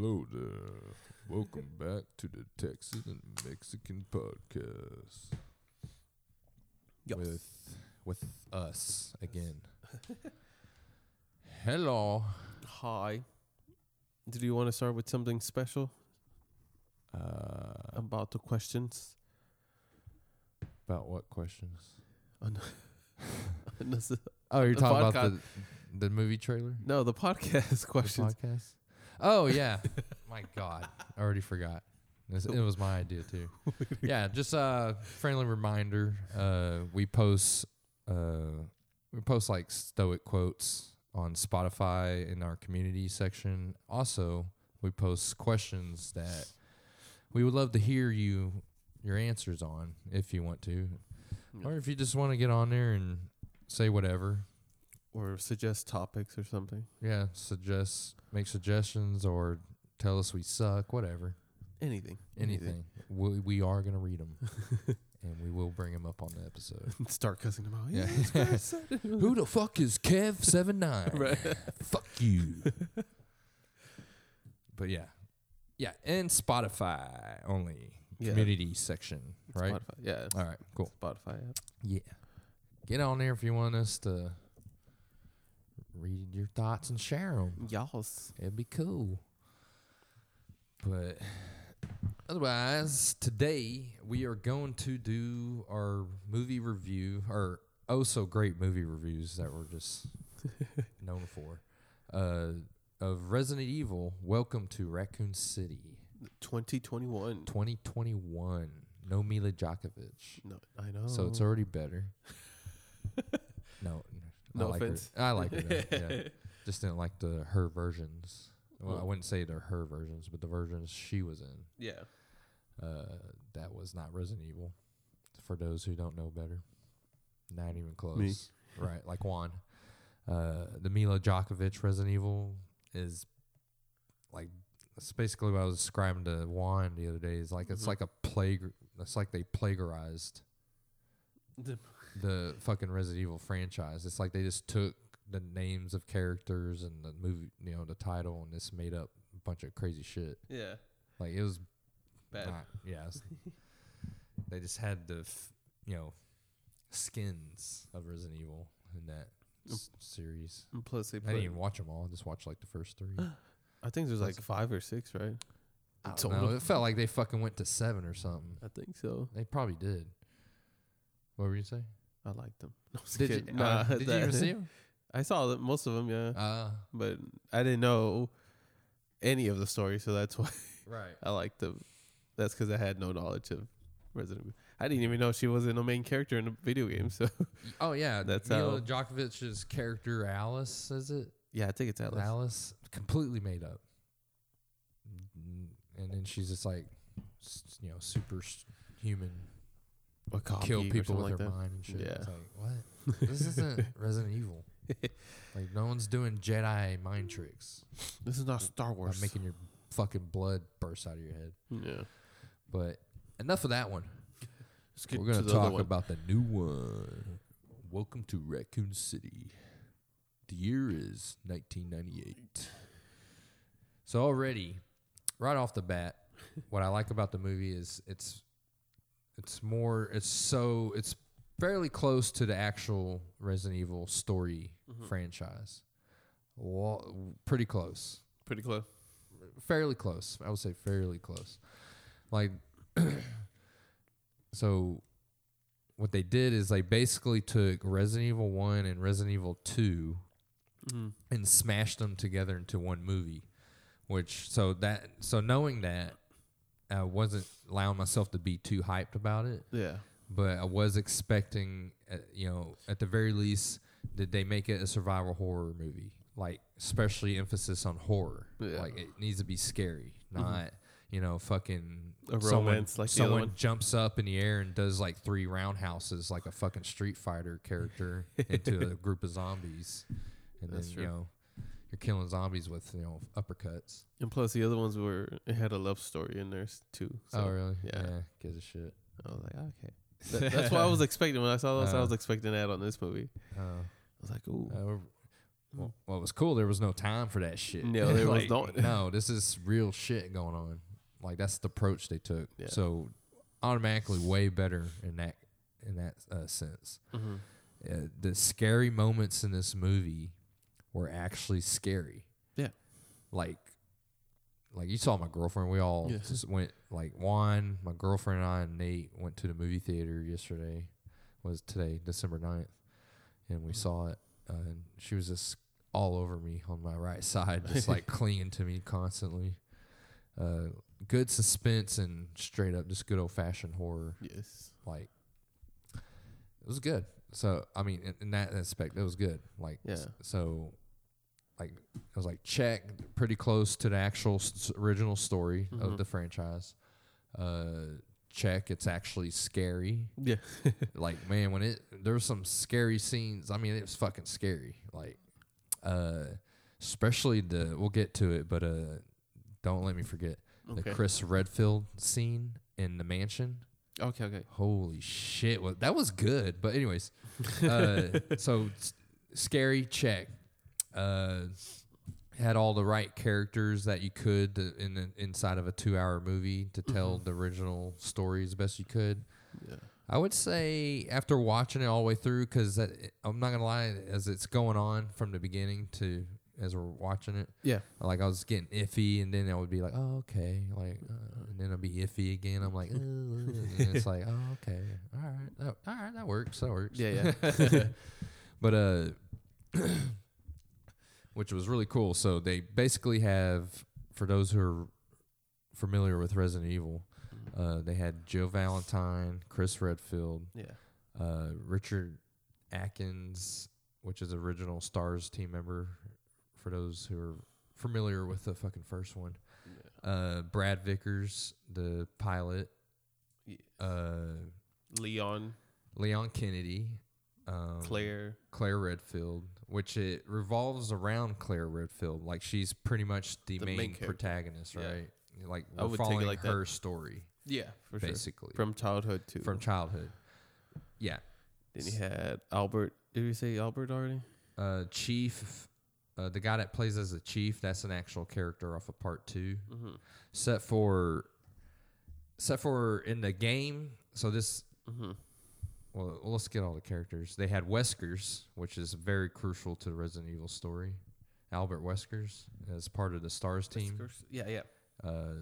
Hello there. Welcome back to the Texas and Mexican podcast with with us again. Hello. Hi. Did you want to start with something special Uh, about the questions? about what questions? On on this- Oh, you're The talking about podcast. the the movie trailer? no, the podcast The questions. podcast? Oh yeah. My God, I already forgot. It was my idea too. yeah, just a friendly reminder. Uh, we post uh, we post like stoic quotes on Spotify in our community section. Also, we post questions that we would love to hear you your answers on if you want to, or if you just want to get on there and say whatever. Or suggest topics or something. Yeah, suggest make suggestions or tell us we suck, whatever, Anything. anything. We we are gonna read them, and we will bring them up on the episode. Start cussing them out. Yeah. this guy said it. Who the fuck is Kev seven nine? Right. Fuck you. but yeah, yeah, and Spotify only Yeah. community section, right? Spotify. Yeah. All right, cool. Spotify app. Yeah, get on there if you want us to read your thoughts and share them. Y'all's. It'd be cool. But otherwise, today we are going to do our movie review, our oh so great movie reviews that we're just known for, uh, of Resident Evil. Welcome to Raccoon City, 2021. 2021. No Milla Jovovich, No, I know. so it's already better. no, No I like offense. Her. I like her. though, yeah. just didn't like the her versions. Well, I wouldn't say they're her versions, but the versions she was in. Yeah. Uh, that was not Resident Evil. For those who don't know better, not even close. Right, like Juan. Uh, the Milla Jovovich Resident Evil is like that's basically what I was describing to Juan the other day. Is like it's Mhm. like a plague. It's like they plagiarized The- the fucking Resident Evil franchise. It's like they just took the names of characters and the movie, you know, the title, and just made up a bunch of crazy shit. Yeah. Like it was Bad. not, yeah. it's- they just had the, f- you know, skins of Resident Evil in that s- series. And plus they I didn't even watch them all. I just watched like the first three. I think there's like five or six, right? I don't know. It felt like they fucking went to seven or something. I think so. They probably did. What were you saying? I liked them. No, I was Did you, kidding. uh, Nah, did you even see them? I saw that most of them, yeah, Uh, but I didn't know any of the story, so that's why right. I liked them. That's because I had no knowledge of Resident Evil. I didn't even know she wasn't a main character in a video game. So Oh yeah, That's Milla how- Jovovich's character Alice. Is it yeah, I think it's Alice. Alice? Completely made up. And then she's just like, s- you know, super human, Or copy kill people something with like her that. mind and shit. Yeah. It's like what? this isn't Resident Evil. Like no one's doing Jedi mind tricks. This is not Star Wars. By Wars. making your fucking blood burst out of your head. yeah. But enough of that one. Let's get We're gonna to the other talk one. about the new one. Welcome to Raccoon City. The year is 1998. So already, right off the bat, what I like about the movie is it's it's more it's so it's fairly close to the actual Resident Evil story Mhm. franchise. Wa- pretty close pretty close. fairly close. I would say fairly close. Like, so what they did is they basically took Resident Evil 1 and Resident Evil 2 Mm-hmm. and smashed them together into one movie. Which, so that, so knowing that, I wasn't allowing myself to be too hyped about it, Yeah. but I was expecting, uh, you know, at the very least, did they make it a survival horror movie? Like, especially emphasis on horror. Yeah. Like, it needs to be scary, Mhm. not, you know, fucking A someone, romance like the other someone one. jumps up in the air and does like three roundhouses like a fucking Street Fighter character into a group of zombies, and That's then true. you know you're killing zombies with you know uppercuts. And plus, the other ones were it had a love story in there too. So oh really? yeah. gives a shit. I was like, okay. That, that's what I was expecting when I saw this. I Uh. was expecting that on this movie. Uh, I was like, ooh, uh, we're- Well, what was cool, there was no time for that shit. No, there was Like, not. no, this is real shit going on. Like that's the approach they took. Yeah. So automatically way better in that in that uh, sense. Mm-hmm. Uh, the scary moments in this movie were actually scary. Yeah. Like like you saw my girlfriend. We all Yeah. just went like Juan, my girlfriend and I and Nate went to the movie theater yesterday. Was today, December 9th. And we Mhm. saw it uh, and she was just all over me on my right side, just like clinging to me constantly. Uh, good suspense and straight up just good old fashioned horror Yes. like it was good. So I mean, in, in that aspect, it was good. Like, Yeah. so like I was like check, pretty close to the actual s- original story Mhm. of the franchise. Uh, check, it's actually scary. Yeah. like man, when it there was some scary scenes. I mean, it was fucking scary. Like, uh, especially the we'll get to it, but uh, don't let me forget the Chris Redfield scene in the mansion. Okay. Okay. Holy shit! Well, that was good. But anyways, uh, so scary check. Uh, had all the right characters that you could to- in the inside of a two-hour movie to tell Mhm. the original story as best you could. Yeah. I would say after watching it all the way through, because I'm not gonna lie, as it's going on from the beginning to as we're watching it, Yeah. like I was getting iffy, and then I would be like, "Oh, okay," like, uh, and then I'd be iffy again. I'm like, and it's like, "Oh, okay, all right, that, all right, that works, that works." Yeah. Yeah. but uh, which was really cool. So they basically have, for those who are familiar with Resident Evil, uh, they had Jill Valentine, Chris Redfield, yeah. uh, Richard Atkins, which is original Stars team member. For those who are familiar with the fucking first one, uh, Brad Vickers, the pilot, Yeah. uh, Leon, Leon Kennedy, um, Claire. Claire Redfield, which it revolves around Claire Redfield. Like she's pretty much the, The main, main protagonist, Yeah. right? Like we're would take it following like that. her story, Yeah, for basically sure. From childhood to from childhood. Yeah, then you had Albert. Did we say Albert already? uh, Chief, uh, the guy that plays as a chief, that's an actual character off of part two. Mm-hmm. Set for, set for in the game. So this, Mm-hmm. Well, let's get all the characters. They had Weskers, which is very crucial to the Resident Evil story. Albert Weskers as part of the Stars team. Yeah, yeah. Uh,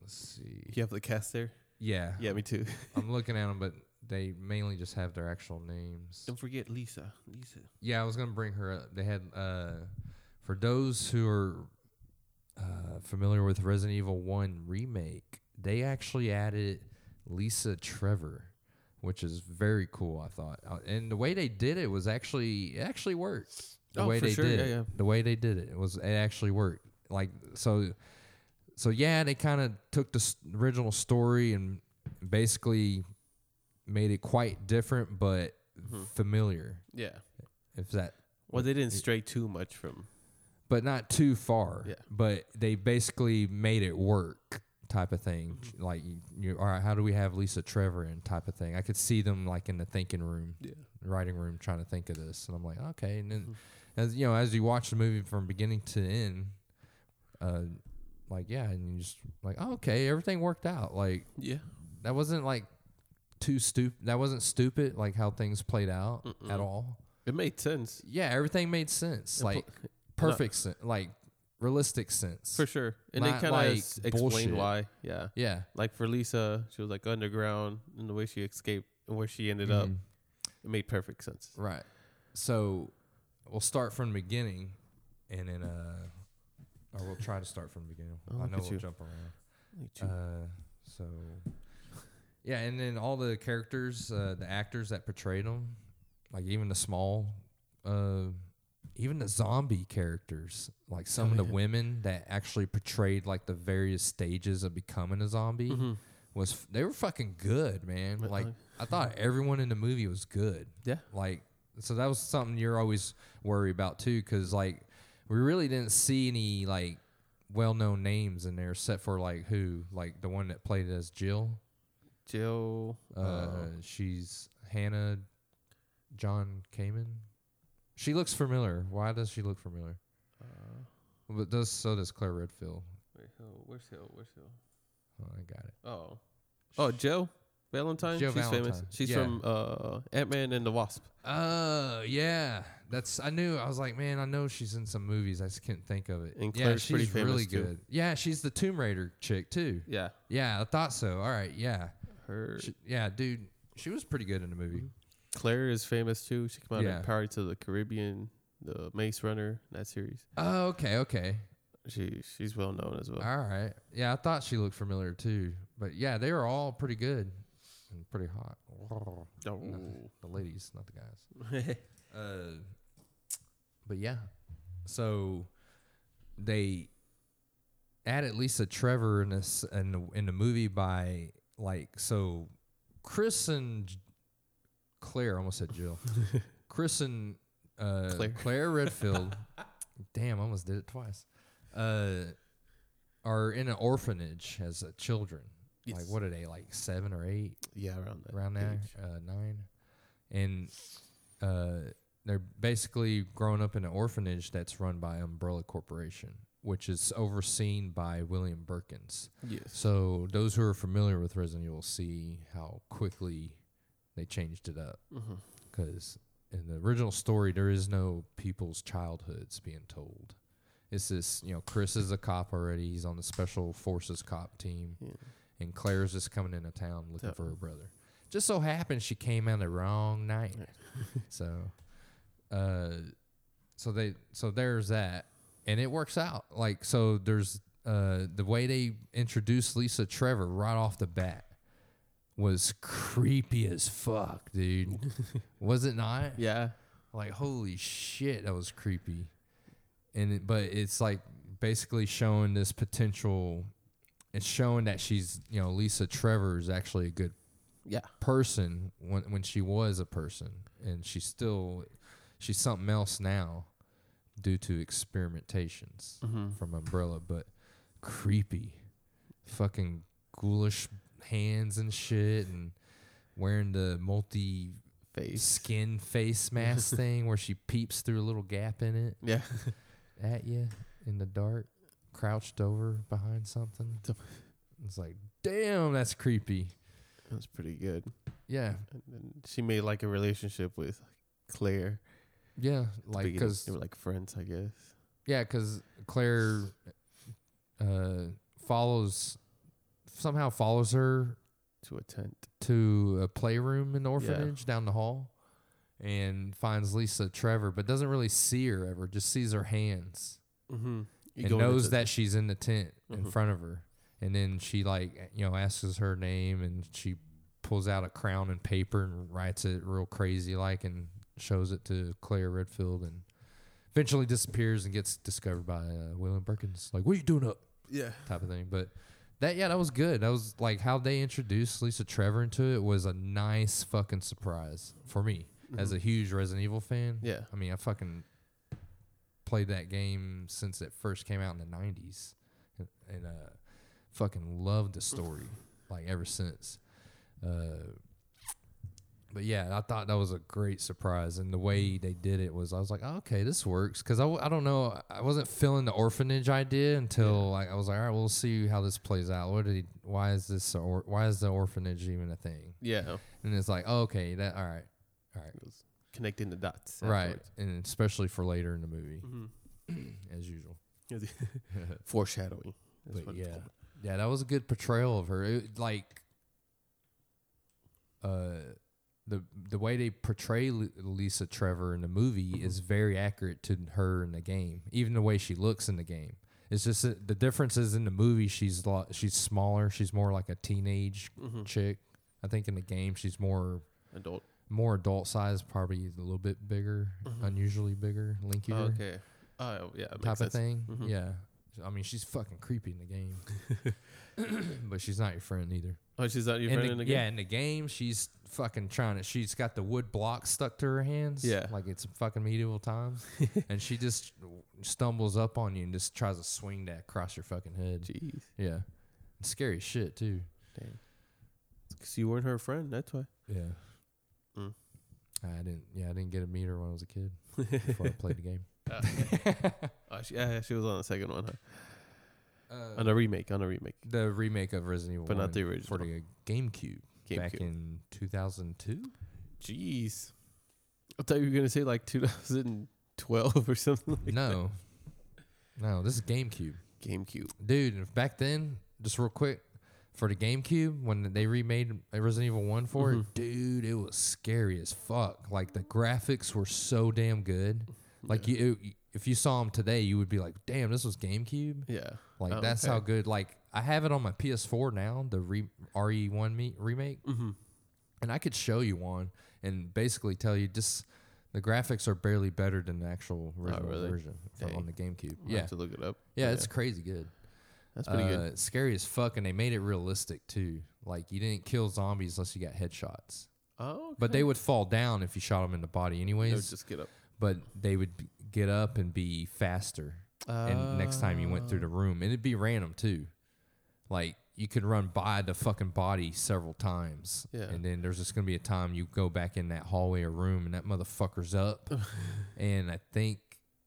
let's see. You have the cast there. Yeah, Yeah, me too. I'm looking at them, but they mainly just have their actual names. Don't forget Lisa. Lisa. Yeah, I was gonna bring her up. They had uh, for those who are uh, familiar with Resident Evil One remake, they actually added Lisa Trevor, which is very cool. I thought, uh, and the way they did it was actually it actually worked. The Oh, way for they sure. did Yeah, it, yeah. the way they did it, it was it actually worked. Like so, so yeah, they kind of took the original story and basically made it quite different, but Mhm. familiar. Yeah. If that Well, they didn't stray too much from. but not too far. Yeah. But they basically made it work, type of thing. Mm-hmm. Like, you, all right, how do we have Lisa Trevor in, type of thing? I could see them like in the thinking room, Yeah. writing room, trying to think of this, and I'm like, okay. And then, Mhm. as you know, as you watch the movie from beginning to end, uh, like yeah, and you just like, oh, okay, everything worked out. Like Yeah. that wasn't like too stupid. That wasn't stupid, like how things played out Mm-mm. at all. It made sense. Yeah, everything made sense. And Like pl- perfect sense, like realistic sense. for sure. And Not they kind of like explained bullshit. why. Yeah. Yeah. Like for Lisa, she was like underground, and the way she escaped and where she ended up, Mhm. it made perfect sense. Right. So we'll start from the beginning and then uh or we'll try to start from the beginning. Oh, I look know at we'll you. jump around. Uh so yeah, and then all the characters, uh the actors that portrayed them, like even the small uh even the zombie characters, like some Oh, of the yeah. women that actually portrayed like the various stages of becoming a zombie Mhm. was f- they were fucking good, man. But, Like I thought everyone in the movie was good. Yeah. Like so that was something you're always worried about too, because like we really didn't see any like well-known names in there, except for like who, like the one that played as Jill. Jill. Uh, Uh, she's Hannah John Kamen. She looks familiar. Why does she look familiar? Uh, But does so does Claire Redfield. wait, Hill, where's Hill? Where's Hill? Oh, I got it. Oh, oh, Jill Valentine. Jill She's famous. She's Yeah. from uh, Ant Man and the Wasp. Uh, yeah. That's I knew. I was like, man, I know she's in some movies. I just couldn't think of it. And yeah, Claire's she's pretty famous, really too. good. Yeah, she's the Tomb Raider chick too. Yeah, Yeah, I thought so. All right, yeah, her. She- yeah, dude, she was pretty good in the movie. Claire is famous too. She came out Yeah. in Pirates of the Caribbean, the Maze Runner, that series. Oh, okay, okay, She she's well known as well. all right. Yeah, I thought she looked familiar too. But yeah, they were all pretty good and pretty hot. Oh. The ladies, not the guys. Uh, but yeah, so they added Lisa Trevor in this in the, in the movie by like so Chris and Claire almost said Jill Chris and uh, Claire. Claire. Redfield damn I almost did it twice uh, are in an orphanage as uh, children like what are they like seven or eight yeah, around that. around there, age. uh, nine, and uh, they're basically growing up in an orphanage that's run by Umbrella Corporation, which is overseen by William Birkins. Yes. So those who are familiar with Resident Evil see how quickly they changed it up Mm-hmm. because in the original story there is no people's childhoods being told. It's this, you know, Chris is a cop already. He's on the special forces cop team Yeah. and Claire's just coming into town looking for her brother. Just so happens she came on the wrong night. so uh so they so there's that. And it works out. Like so there's uh the way they introduce Lisa Trevor right off the bat was creepy as fuck, dude. was it not? Yeah. Like holy shit, that was creepy. And it, but it's like basically showing this potential. It's showing that she's you know Lisa Trevor is actually a good Yeah. person when when she was a person, and she's still she's something else now due to experimentations Mm-hmm. from Umbrella, but creepy, fucking ghoulish hands and shit, and wearing the multi Face. skin face mask thing where she peeps through a little gap in it Yeah. at you in the dark, crouched over behind something. It's like, damn, that's creepy. That was pretty good. Yeah, And then she made like a relationship with Claire. yeah, like because they were like friends, I guess. yeah, because Claire uh, follows somehow follows her To a tent. to a playroom in the orphanage down the hall, and finds Lisa Trevor, but doesn't really see her ever. Just sees her hands. Mm-hmm. and knows that she's in the tent in Mhm. front of her. And then she like you know asks her name and she pulls out a crown and paper and writes it real crazy like and shows it to Claire Redfield and eventually disappears and gets discovered by uh, William Perkins. Like, what are you doing up? Yeah. Type of thing. But that yeah, that was good. That was like how they introduced Lisa Trevor into it was a nice fucking surprise for me as a huge Resident Evil fan. Yeah. I mean, I fucking played that game since it first came out in the '90s, and, and uh, fucking loved the story like ever since. Uh, but yeah, I thought that was a great surprise, and the way they did it was, I was like, oh, okay, this works. Because I, w- I don't know, I wasn't feeling the orphanage idea until like I was like, all right, we'll see how this plays out. What did he? Why is this? Or, why is the orphanage even a thing? Yeah. And it's like, oh, okay, that all right, all right, connecting the dots. right, and especially for later in the movie, Mm-hmm. as usual. Foreshadowing. That's but yeah, yeah, that was a good portrayal of her. It, like, uh, the the way they portray Lisa Trevor in the movie is very accurate to her in the game. Even the way she looks in the game. It's just that the difference is in the movie she's lo- she's smaller. She's more like a teenage Mhm. chick. I think in the game she's more Adult. more adult size, probably a little bit bigger, unusually bigger, linkier Oh, okay. Oh yeah. Type makes of sense. thing. Mhm. Yeah. I mean, she's fucking creepy in the game, but she's not your friend either. Oh, she's not your In friend the- in the game. Yeah, in the game, she's fucking trying to. She's got the wood block stuck to her hands. Yeah. like it's fucking medieval times, and she just stumbles up on you and just tries to swing that across your fucking head. Jeez. Yeah, it's scary shit too. Damn. Because you weren't her friend. That's why. Yeah. Mm. I didn't. Yeah, I didn't get to meet her when I was a kid before I played the game. Oh, she, yeah, she was on the second one. Huh? Uh, On a remake. On a remake. the remake of Resident Evil, But not 1 the for original. the GameCube, back in 2002. Jeez. I thought you were gonna say like 2012 or something. Like no, no, this is GameCube, GameCube. dude. Back then, just real quick, for the GameCube when they remade Resident Evil One for Mhm. it, dude, it was scary as fuck. Like the graphics were so damn good. Like Yeah. you, if you saw them today, you would be like, "Damn, this was GameCube." Yeah. Like Oh, that's okay. how good. Like I have it on my PS4 now, the re- RE1 me- remake, Mm-hmm. and I could show you one and basically tell you just the graphics are barely better than the actual original Oh, really? version from Dang. on the GameCube. I'll yeah, have to look it up. yeah, it's crazy good. that's pretty uh, good. Scary as fuck, and they made it realistic too. Like you didn't kill zombies unless you got headshots, Oh, but they would fall down if you shot them in the body they anyways. would just get up. but they would get up and be faster. And next time you went through the room, and it'd be random too. Like you could run by the fucking body several times, Yeah. and then there's just gonna be a time you go back in that hallway or room, and that motherfucker's up, and I think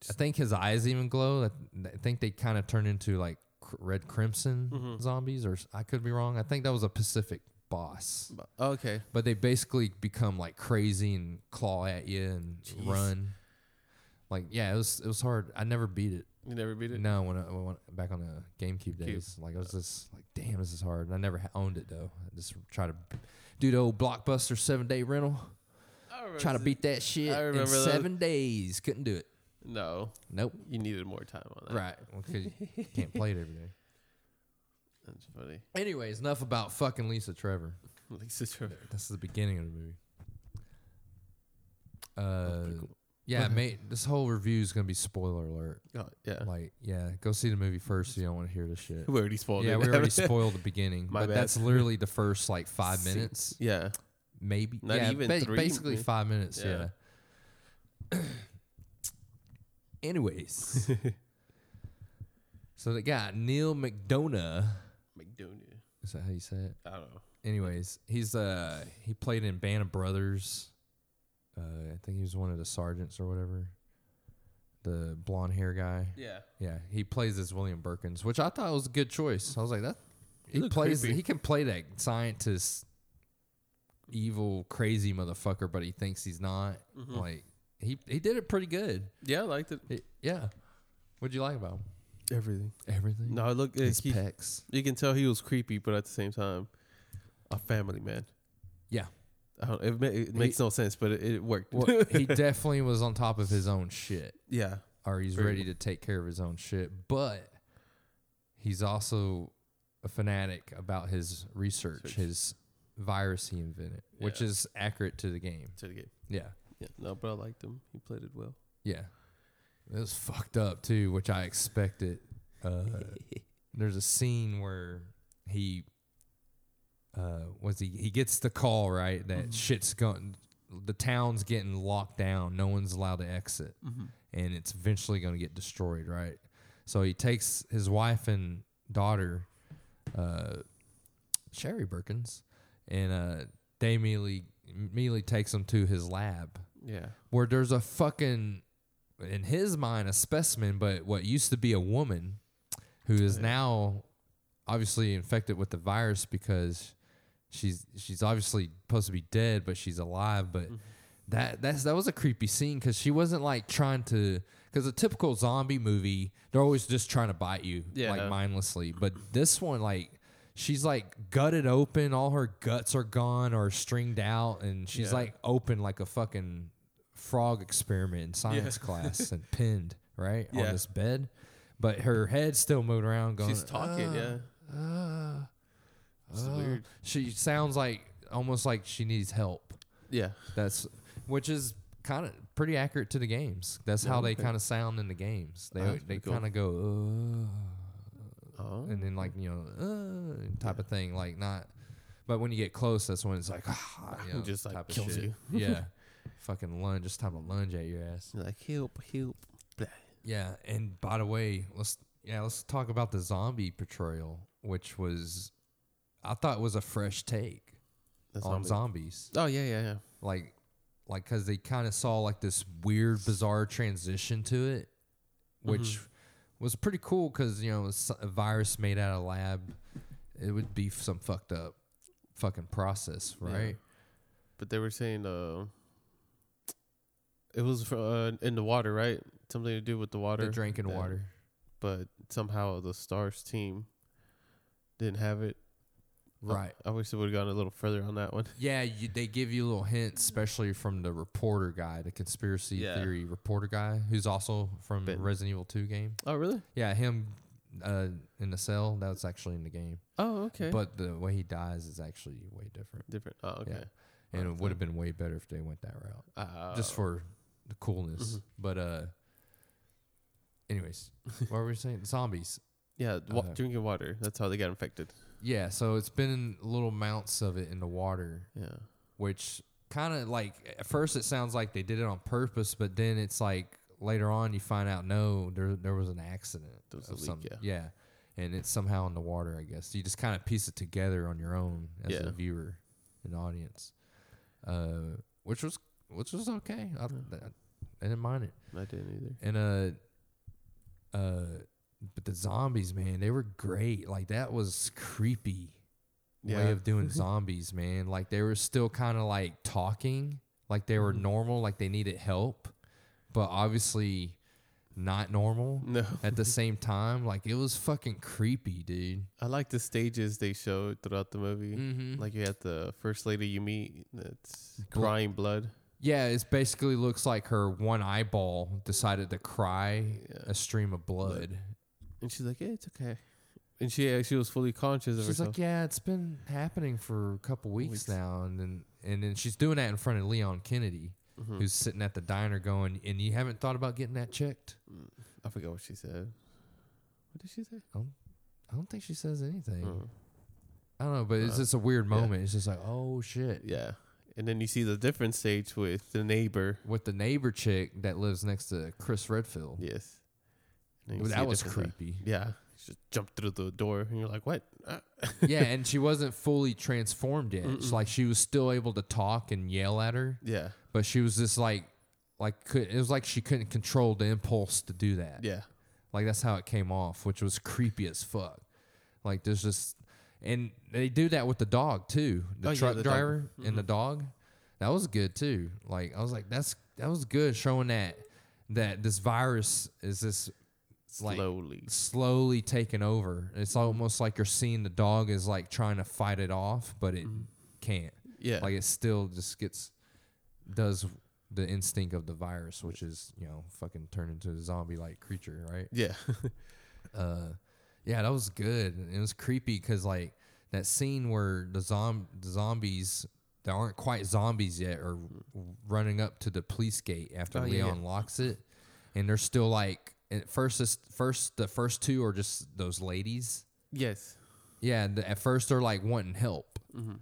I think his eyes even glow. I, I think they kind of turn into like cr- red crimson Mhm. zombies, or s- I could be wrong. I think that was a Pacific boss, Okay. but they basically become like crazy and claw at you and run. Like yeah, it was it was hard. I never beat it. You never beat it. No, when I when, back on the GameCube days, like I was just like, damn, this is hard. And I never ha- owned it though. I just try to do the old blockbuster seven day rental. I Try to beat that shit I in remember those. seven days. Couldn't do it. No, Nope. you needed more time on that. Right. Well, 'cause you can't play it every day. That's funny. Anyways, enough about fucking Lisa Trevor. Lisa Trevor. This is the beginning of the movie. Uh. Yeah, mate. This whole review is gonna be spoiler alert. Oh, yeah. Like, yeah, go see the movie first. So you don't want to hear this shit. we already spoiled Yeah, it. we already spoiled the beginning, My but bad. that's literally the first like five minutes, Yeah. maybe. Not yeah, even three, basically man. five minutes. Yeah. Yeah. Anyways, so they got Neil McDonough. McDonough. Is that how you say it? I don't know. Anyways, he's uh he played in Band of Brothers. Uh, I think he was one of the sergeants or whatever. The blonde hair guy. Yeah. Yeah, he plays as William Birkins, which I thought was a good choice. I was like, that He he plays. creepy. He can play that scientist, evil, crazy motherfucker, but he thinks he's not. Mhm. Like he he did it pretty good. Yeah, I liked it. He- yeah. What'd you like about him? Everything. Everything. No, look, uh, his he, pecs. you can tell he was creepy, but at the same time, a family man. Yeah. I don't, it, it makes no sense, but it, it worked. Well, he definitely was on top of his own shit. yeah. or he's ready to take care of his own shit. But he's also a fanatic about his research, his virus he invented, which is accurate to the game. To the game. Yeah, Yeah. No, but I liked him. He played it well. yeah. It was fucked up too, which I expected. Uh, there's a scene where he uh was he he gets the call right that Mhm. shit's going the town's getting locked down no one's allowed to exit Mm-hmm. and it's eventually going to get destroyed, right? So he takes his wife and daughter, uh, Sherry Birkins, and uh, they immediately immediately takes them to his lab Yeah. where there's a fucking, in his mind, a specimen, but what used to be a woman who is Yeah. now obviously infected with the virus because she's she's obviously supposed to be dead, but she's alive, but Mhm. that that's that was a creepy scene because she wasn't like trying to because a typical zombie movie they're always just trying to bite you Yeah. like mindlessly but this one like she's like gutted open all her guts are gone or stringed out and she's Yeah. like open like a fucking frog experiment in science class and pinned right on this bed but her head's still moving around going She's talking, "Ah, yeah. ah, It's ah." weird. she sounds like almost like she needs help Yeah. that's which is kind of pretty accurate to the games. That's how they kind of sound in the games. They Oh, that's they pretty cool. kind of go uh, Oh. and then like you know uh, type of thing. Like not, but when you get close, that's when it's like ah, you know, Just, like, type of kills shit. you. yeah, fucking lunge. Just time to lunge at your ass. You're like help, help. Yeah, and by the way, let's yeah let's talk about the zombie portrayal, which was I thought it was a fresh take That's on zombies. Oh yeah, yeah, yeah. like like because they kind of saw like this weird, bizarre transition to it, which Mm-hmm. was pretty cool because you know a virus made out of lab, it would be some fucked up, fucking process, Yeah. right? But they were saying uh, it was fr- uh, in the water, right? Something to do with the water. They're drinking water. But somehow the Stars team didn't have it. I- Right. I wish they would have gone a little further on that one. Yeah, you, they give you little hints, especially from the reporter guy, the conspiracy Yeah. theory reporter guy, who's also from Ben. Resident Evil 2 game. Oh, really? Yeah, him uh, in the cell, that was actually in the game. Oh, okay. But the way he dies is actually way different. different. Oh, okay. And Oh, it would have been way better if they went that route. Uh, just for the coolness. Mhm. But, uh, anyways, what were we saying? Zombies. yeah, wa- uh, drinking water. That's how they got infected. Yeah, so it's been little mounts of it in the water. Yeah. which kind of like at first it sounds like they did it on purpose, but then it's like later on you find out no, there there was an accident. There was a leak, some- yeah. and it's somehow in the water. I guess you just kind of piece it together on your own as Yeah. a viewer and audience, uh, which was which was okay. I, I didn't mind it, I didn't either. and uh, uh, but the zombies, man, they were great. Like that was creepy way Yeah. of doing zombies, man. Like they were still kind of like talking, like they were Mhm. normal, like they needed help, but obviously not normal No. at the same time. Like it was fucking creepy, dude. I like the stages they showed throughout the movie. Mm-hmm. Like you had the first lady you meet that's crying blood. yeah, it basically looks like her one eyeball decided to cry Yeah. a stream of blood. And she's like, "Yeah, it's okay." And she she was fully conscious of She's herself. like, yeah, it's been happening for a couple weeks, Weeks. now, and then and then she's doing that in front of Leon Kennedy, Mhm. who's sitting at the diner going, and you haven't thought about getting that checked. I forgot what she said. What did she say? I don't think she says anything. Uh, I don't know, but it's Uh, just a weird yeah. moment. It's just like, oh shit. yeah. And then you see the different stage with the neighbor. With the neighbor chick that lives next to Chris Redfield. Yes. And then you Well, see that was creepy. Yeah. She just jumped through the door, and you're like, "What?" Ah. yeah, and she wasn't fully transformed yet. It's like she was still able to talk and yell at her, Yeah. but she was just like, like could, it was like she couldn't control the impulse to do that. Yeah. Like that's how it came off, which was creepy as fuck. Like there's just, and they do that with the dog too. The Oh, yeah, truck the dog. driver and the dog. That was good too. Like I was like, that's that was good, showing that that this virus is this it's like Slowly. slowly taking over. It's almost like you're seeing the dog is like trying to fight it off, but it can't. Yeah. Like it still just gets does the instinct of the virus, which is you know fucking turn into a zombie like creature, right? yeah. uh yeah that was good And it was creepy because like that scene where the zom the zombies that aren't quite zombies yet are running up to the police gate after Oh, leon yeah. locks it and they're still like at first it's first the first two are just those ladies yes. yeah the, at first they're like wanting help Mm-hmm.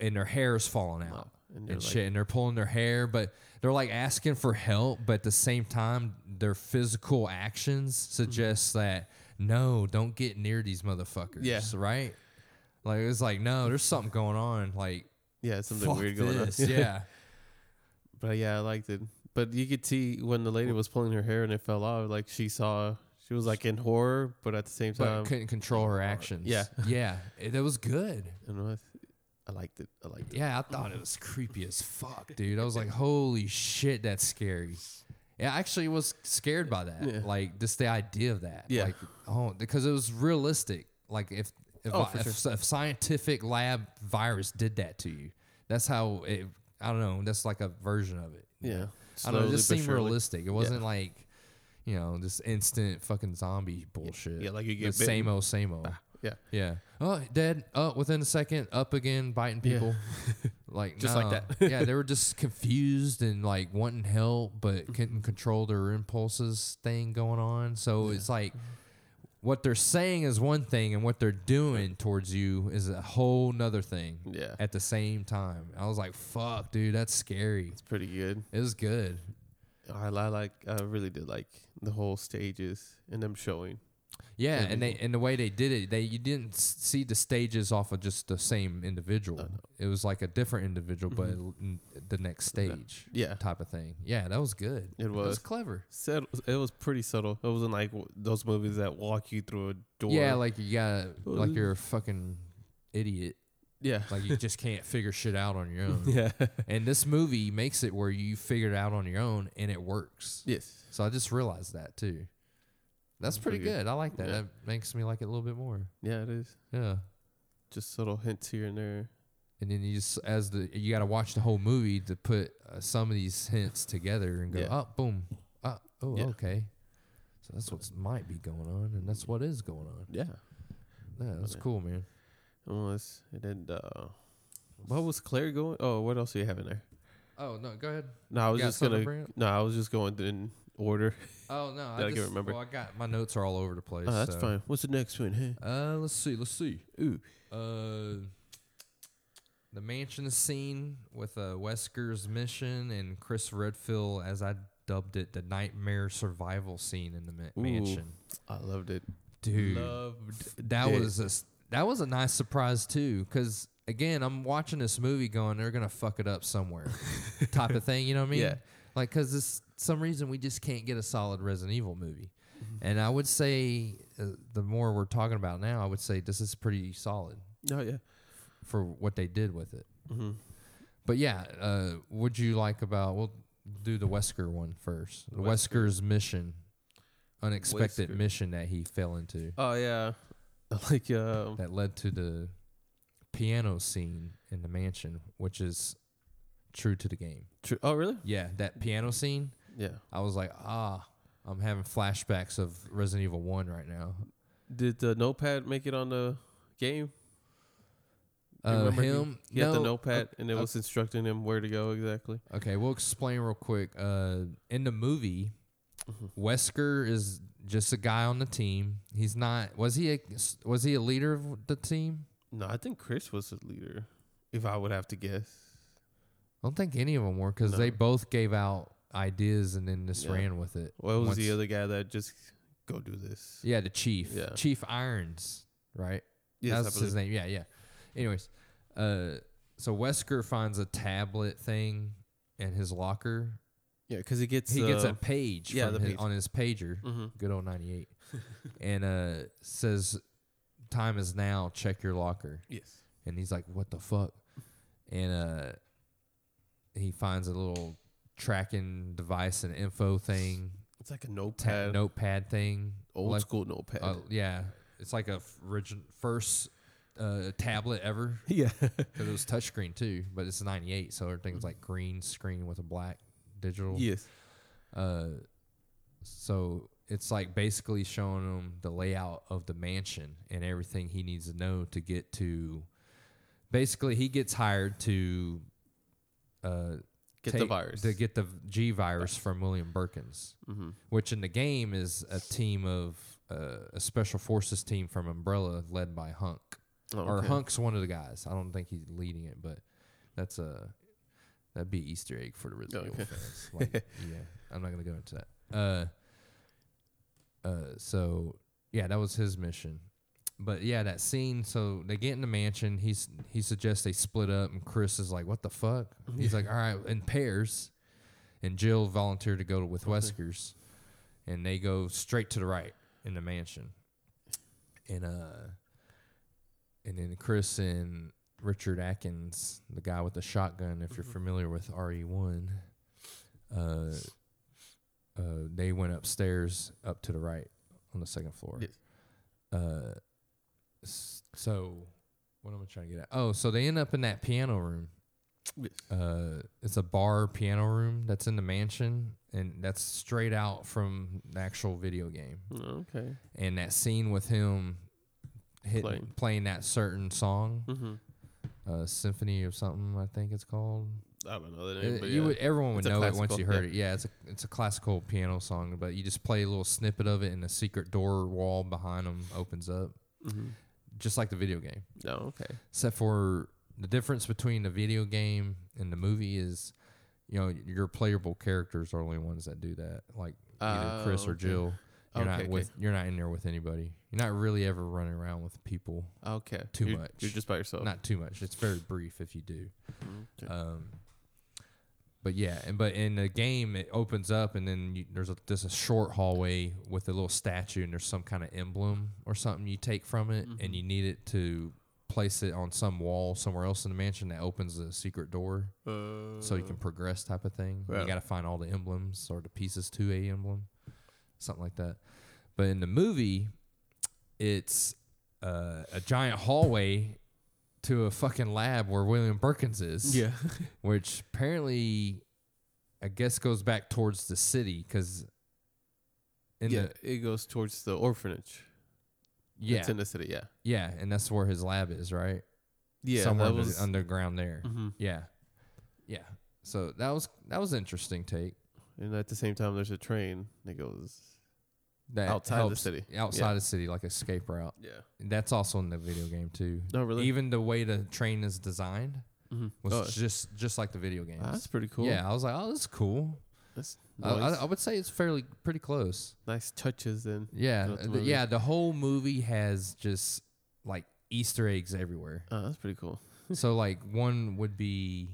and their hair is falling out Wow. And and like, shit, and they're pulling their hair, but they're like asking for help, but at the same time, their physical actions suggest that no, don't get near these motherfuckers. Yeah. right. Like it's like no, there's something going on. Like yeah, something weird going this. on. yeah, But yeah, I liked it. But you could see when the lady was pulling her hair and it fell off, like she saw she was like in horror, but at the same time but couldn't control her actions. yeah. yeah, it, it was good. know, I liked it. I liked it. Yeah, I thought it was creepy as fuck, dude. I was like, holy shit, that's scary. Yeah, I actually was scared by that. Yeah. Like just the idea of that. Yeah. Like oh, because it was realistic. Like if if, Oh, I- if, if scientific lab virus did that to you, that's how it. I don't know. That's like a version of it. Yeah. I don't know. It just seemed surely. realistic. It wasn't like, you know, this instant fucking zombie bullshit. Yeah, like you get the same old, same old. Ah, yeah. Yeah. Oh, dead. Oh, within a second, up again, biting Yeah. people. like Just like that. yeah, they were just confused and like wanting help, but couldn't control their impulses thing going on. So it's like what they're saying is one thing, and what they're doing towards you is a whole nother thing Yeah. at the same time. I was like, "Fuck, dude, that's scary." It's pretty good. It was good. I, I like. I really did like the whole stages and them showing. Yeah, and they and the way they did it, they you didn't see the stages off of just the same individual. No. It was like a different individual, but Mhm. n- the next stage Yeah, type of thing. Yeah, that was good. it It was was. clever. Set, it was pretty subtle. It wasn't like those movies that walk you through a door. Yeah, like you got like Uh, you're a fucking idiot. yeah, Like you just can't figure shit out on your own. yeah. And this movie makes it where you figure it out on your own and it works. yes. So I just realized that too. That's pretty pretty good. good. I like that. Yeah. That makes me like it a little bit more. Yeah, it is. Yeah. Just little hints here and there. And then you just as the you got to watch the whole movie to put uh, some of these hints together and go, Yeah. oh, boom, oh, oh, Yeah. okay. So that's what might be going on, and that's what is going on. Yeah. Yeah, that's Okay. cool, man. Unless and then uh, what was Claire going? Oh, what else do you have in there? Oh no, go ahead. No, I was just gonna. No, I was just going in order. Oh no, I I can just, remember. Well, I got my notes are all over the place. Oh, that's so. fine. What's the next one? Hey. Uh, let's see, let's see. Ooh. Uh, the mansion scene with uh, Wesker's mission and Chris Redfield, as I dubbed it, the nightmare survival scene in the ma- Ooh. mansion. I loved it. Dude, Loved that it. was a s- that was a nice surprise too. Because again, I'm watching this movie going, they're gonna fuck it up somewhere, type of thing. You know what I mean? Yeah. Like, because this some reason we just can't get a solid Resident Evil movie. Mm-hmm. And I would say, uh, the more we're talking about now, I would say this is pretty solid Oh yeah. for what they did with it. Mm-hmm. But yeah, uh, would you like about? We'll do the Wesker one first. The Wesker. Wesker's mission, unexpected Wesker. mission that he fell into Oh yeah. Like um. that led to the piano scene in the mansion, which is true to the game. True. oh really? Yeah, that piano scene. Yeah. I was like, ah, I'm having flashbacks of Resident Evil One right now. Did the notepad make it on the game? You Uh, remember he- him, He had the no, notepad, and it uh, was instructing him where to go exactly. Okay, we'll explain real quick. Uh, in the movie, Mhm. Wesker is just a guy on the team. He's not. Was he a was he a leader of the team? No, I think Chris was the leader. If I would have to guess. I don't think any of them were because No. they both gave out ideas and then just Yeah. ran with it. What was the other guy that just go do this? Yeah, the chief. Yeah. Chief Irons, right? Yes, I That's his name. Yeah, yeah. Anyways, uh, so Wesker finds a tablet thing in his locker. Yeah, because he gets He gets uh, a page, yeah, from the his, page. on his pager. mhm. good old 98 and uh says time is now check your locker Yes. and he's like what the fuck and uh he finds a little tracking device and info thing It's like a ta- notepad, notepad thing old like- school notepad. uh, yeah it's like a origin first uh tablet ever yeah. because it was touchscreen too but it's 98 so everything's like green screen with a black digital yes. uh, so it's like basically showing him the layout of the mansion and everything he needs to know to get to. Basically, he gets hired to uh, Get the virus. to get the G virus from William Birkins, mm-hmm. which in the game is a team of uh, a special forces team from Umbrella led by Hunk. oh, Or okay. Hunk's one of the guys. I don't think he's leading it, but that's a that'd be Easter egg for the Resident Evil fans. Like, yeah, I'm not gonna go into that. Uh, uh, so yeah, that was his mission. But yeah, that scene. So they get in the mansion. He's he suggests they split up, and Chris is like, "What the fuck?" He's like, "All right, in pairs." And Jill volunteered to go with Okay. Weskers, and they go straight to the right in the mansion. And uh, and then Chris and Richard Atkins, the guy with the shotgun, if you're Mhm. familiar with RE one, uh, uh, they went upstairs up to the right on the second floor. Yes. Uh, so what am I trying to get at? Oh, so they end up in that piano room. Uh, it's a bar piano room that's in the mansion, and that's straight out from the actual video game. Okay. And that scene with him hitting, Playing. playing that certain song, Mm-hmm. uh, symphony or something, I think it's called. I don't know the name, Uh, but you yeah. would, everyone would It's know it once you heard yeah. it. Yeah, it's a it's a classical piano song, but you just play a little snippet of it, and the secret door wall behind them opens up, Mhm. Just like the video game. No, okay. Except for the difference between the video game and the movie is, you know, your playable characters are the only ones that do that, like either Oh, Chris or. Jill. You're Okay, not okay. with you're not in there with anybody. You're not really ever running around with people. Okay. Too You're- much. You're just by yourself. Not too much. It's very brief if you do. Mm, okay. Um, but yeah, and but in the game it opens up and then you, there's a just a short hallway with a little statue and there's some kind of emblem or something you take from it Mhm. and you need it to place it on some wall somewhere else in the mansion that opens a secret door so you can progress type of thing. Yeah. You got to find all the emblems or the pieces to a emblem, something like that. But in the movie, it's uh, a giant hallway to a fucking lab where William Birkins is. Yeah. which apparently, I guess, goes back towards the city because. Yeah. the it goes towards the orphanage. yeah It's in the city. Yeah. yeah, and that's where his lab is, right? Yeah. somewhere was. underground there. Mhm. Yeah, yeah. So that was that was interesting take. And at the same time, there's a train that goes. That Outside the helps- city. outside Yeah. the city, like escape route. Yeah. That's also in the video game too. No, really. Even the way the train is designed Mhm. was Oh, just just like the video games. ah, that's pretty cool. Yeah, I was like, oh, this is cool. That's I, I, nice. I would say it's fairly pretty close. nice touches. Then. Yeah, throughout the the- movie. yeah. The whole movie has just like Easter eggs everywhere. Oh, that's pretty cool. so like one would be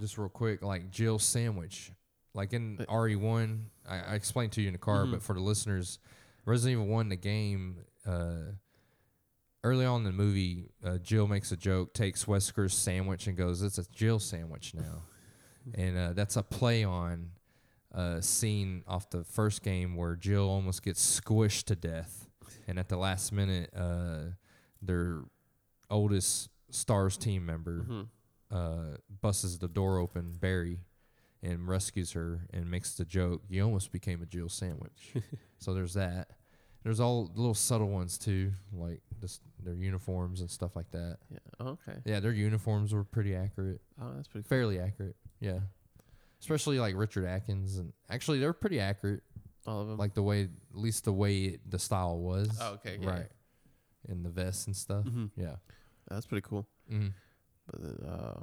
just real quick, like Jill's sandwich. Like in Uh, RE one, I, I explained to you in the car, Mhm. but for the listeners, Resident Evil one, the game. Uh, early on in the movie, uh, Jill makes a joke, takes Wesker's sandwich, and goes, "It's a Jill sandwich now," and uh, that's a play on a scene off the first game where Jill almost gets squished to death, and at the last minute, uh, their oldest Stars team member Mhm. uh, busts the door open, Barry, and rescues her and makes the joke, You almost became a Jill sandwich. so there's that. There's all little subtle ones too, like just their uniforms and stuff like that. Yeah. Oh, okay. Yeah, their uniforms were pretty accurate, Oh, that's pretty cool. fairly accurate. Yeah, especially like Richard Atkins, and actually they're pretty accurate. All of them. Like the way, at least the way it, the style was. Oh, okay. Yeah. right. And the vests and stuff. hmm Yeah. That's pretty cool. hmm But uh,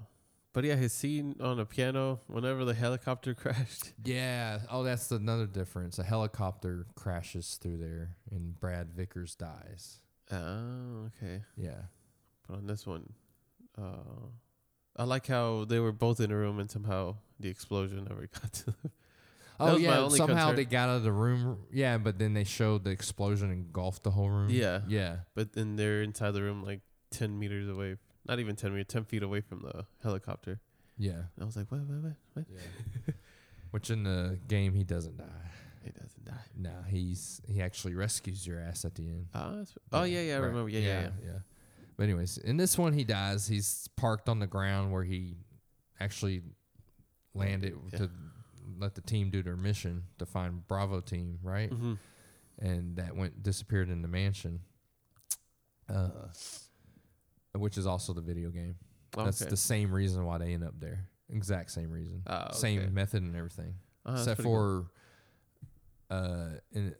but yeah, his scene on the piano whenever the helicopter crashed. Yeah. Oh, that's another difference. A helicopter crashes through there, and Brad Vickers dies. Oh, okay. Yeah. But on this one, uh, I like how they were both in a room and somehow the explosion never got to them. Oh yeah. Somehow concern. they got out of the room. Yeah, but then they showed the explosion engulfed the whole room. Yeah. Yeah. But then they're inside the room like 10 meters away. Not even 10 meters, 10 feet away from the helicopter. Yeah. And I was like, what, what, what, what? Yeah. Which in the game he doesn't die. He doesn't die. No, he's he actually rescues your ass at the end. Oh, that's, oh yeah, yeah, I right. remember. Yeah, yeah, yeah. yeah. But anyways, in this one he dies. He's parked on the ground where he actually landed Yeah. to let the team do their mission to find Bravo team, right? hmm And that went disappeared in the mansion. Uh, which is also the video game. That's the same reason why they end up there. Exact same reason. Oh, okay. Same method and everything. That's except pretty cool. for uh in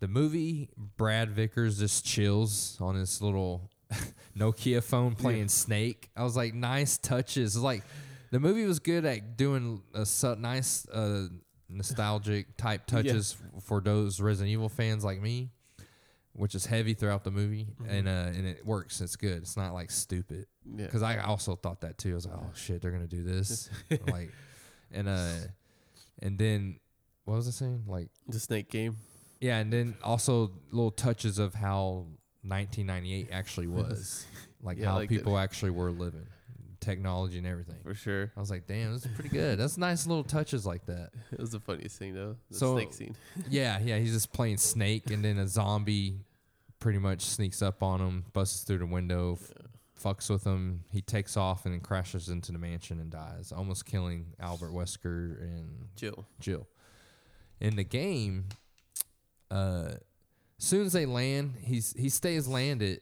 the movie brad vickers just chills on his little nokia phone playing snake i was like nice touches It's like the movie was good at doing a su- nice uh nostalgic type touches f- for those resident evil fans like me which is heavy throughout the movie Mhm. and uh and it works it's good it's not like stupid yeah. because I also thought that too. I was like, oh shit, they're gonna do this, like, and uh, and then what was I saying? Like, the snake game. yeah, and then also little touches of how 1998 actually was, like Yeah, how liked it. people actually were living, technology and everything. For sure. I was like, damn, this is pretty good. That's nice little touches like that. It was the funniest thing though. The So- snake scene. Yeah, yeah, he's just playing Snake, and then a zombie pretty much sneaks up on him, busts through the window, f- fucks with him. He takes off and then crashes into the mansion and dies, almost killing Albert Wesker and Jill. Jill. In the game, uh, soon as they land, he's he stays landed,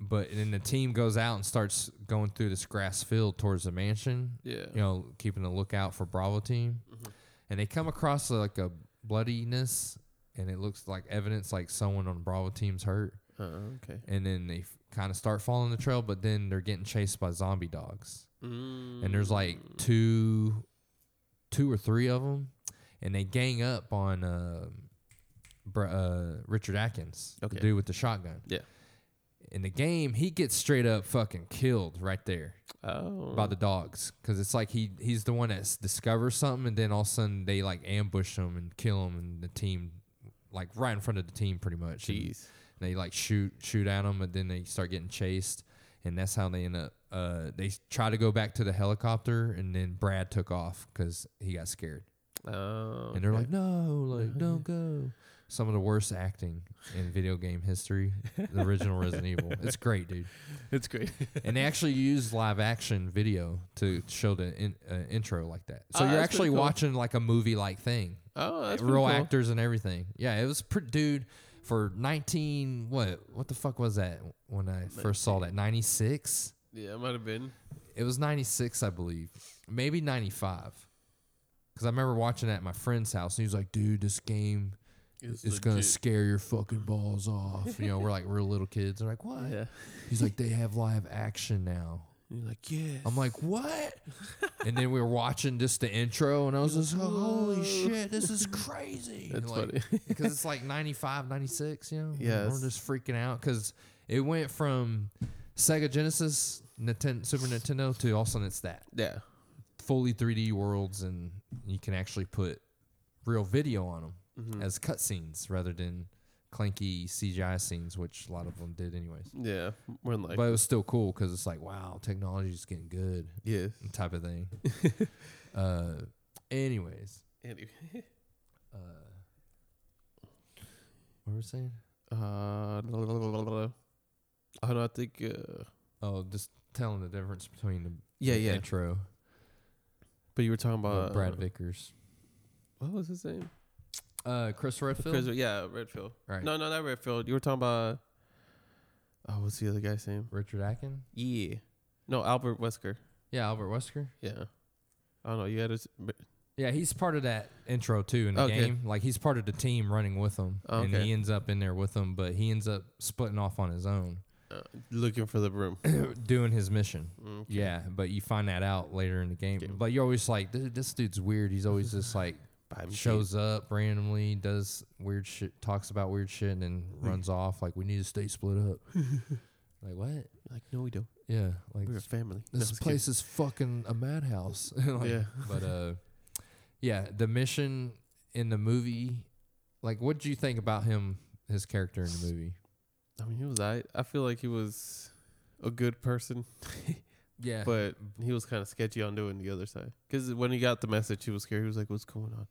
but then the team goes out and starts going through this grass field towards the mansion. Yeah. You know, keeping a lookout for Bravo team, Mhm. and they come across like a bloodiness, and it looks like evidence like someone on Bravo team's hurt, Uh, okay. and then they kind of start following the trail, but then they're getting chased by zombie dogs and there's like Mm. two two or three of them and they gang up on um Br- uh, Richard Atkins, Okay. the dude with the shotgun. Yeah. In the game, he gets straight up fucking killed right there Oh. by the dogs because it's like he he's the one that discovers something and then all of a sudden they like ambush him and kill him and the team like right in front of the team pretty much. And they like shoot shoot at him and then they start getting chased and that's how they end up. Uh, they try to go back to the helicopter and then Brad took off because he got scared Oh. and they're okay. like, no, like don't go. Some of the worst acting in video game history. The original Resident Evil. It's great, dude. it's great. And they actually use live action video to show the in, uh, intro like that. So Oh, you're that's actually cool. watching like a movie like thing. oh, that's Real pretty cool. actors and everything. Yeah, it was pretty, dude. For 19, what? What the fuck was that when I first saw that? 96? Yeah, it might have been. It was 96, I believe. Maybe 95. Because I remember watching that at my friend's house, and he was like, dude, this game It's going to scare your fucking balls off. You know, we're like real little kids. They're like, what? Yeah. He's like, they have live action now. You're like, yeah. I'm like, what? and then we were watching just the intro, and I was just, oh, holy shit, this is crazy. That's like, funny. because it's like 95, 96, you know? Yeah. We're just freaking out because it went from Sega Genesis, Nintendo, Super Nintendo to all of a sudden it's that. yeah. Fully 3D worlds, and you can actually put real video on them Mhm. as cutscenes rather than clanky CGI scenes, which a lot of them did anyways. yeah. We're like, But it was still cool because it's like, wow, technology's getting good yeah. type of thing. uh, anyways, Anyway. uh, what were we saying? Uh, I think. Uh, Oh, just telling the difference between the, yeah, the yeah. intro, But you were talking about Brad uh, Vickers, What was his name? Uh, Chris Redfield. Chris, yeah, Redfield. right, No, no, not Redfield. You were talking about. Oh, what's the other guy's name? Richard Atkin. Yeah. No, Albert Wesker. Yeah, Albert Wesker. Yeah. I don't know. You had his. Yeah, he's part of that intro too in the Okay. game. Like he's part of the team running with them, and he ends up in there with them, but he ends up splitting off on his own, Uh, looking for the room. doing his mission. Okay. Yeah, but you find that out later in the game. Game. But you're always like, "Dude, this dude's weird. He's always just like Shows up randomly, does weird shit, talks about weird shit, and then runs off. Like we need to stay split up. like what? Like, no, we don't. Yeah, like We're a family. This just place is fucking a madhouse. Like, Yeah. But uh, yeah, the mission in the movie, like, what did you think about him, his character in the movie? I mean, he was. I. I feel like he was a good person, Yeah, but he was kind of sketchy on doing the other side. Because when he got the message, he was scared. He was like, "What's going on?"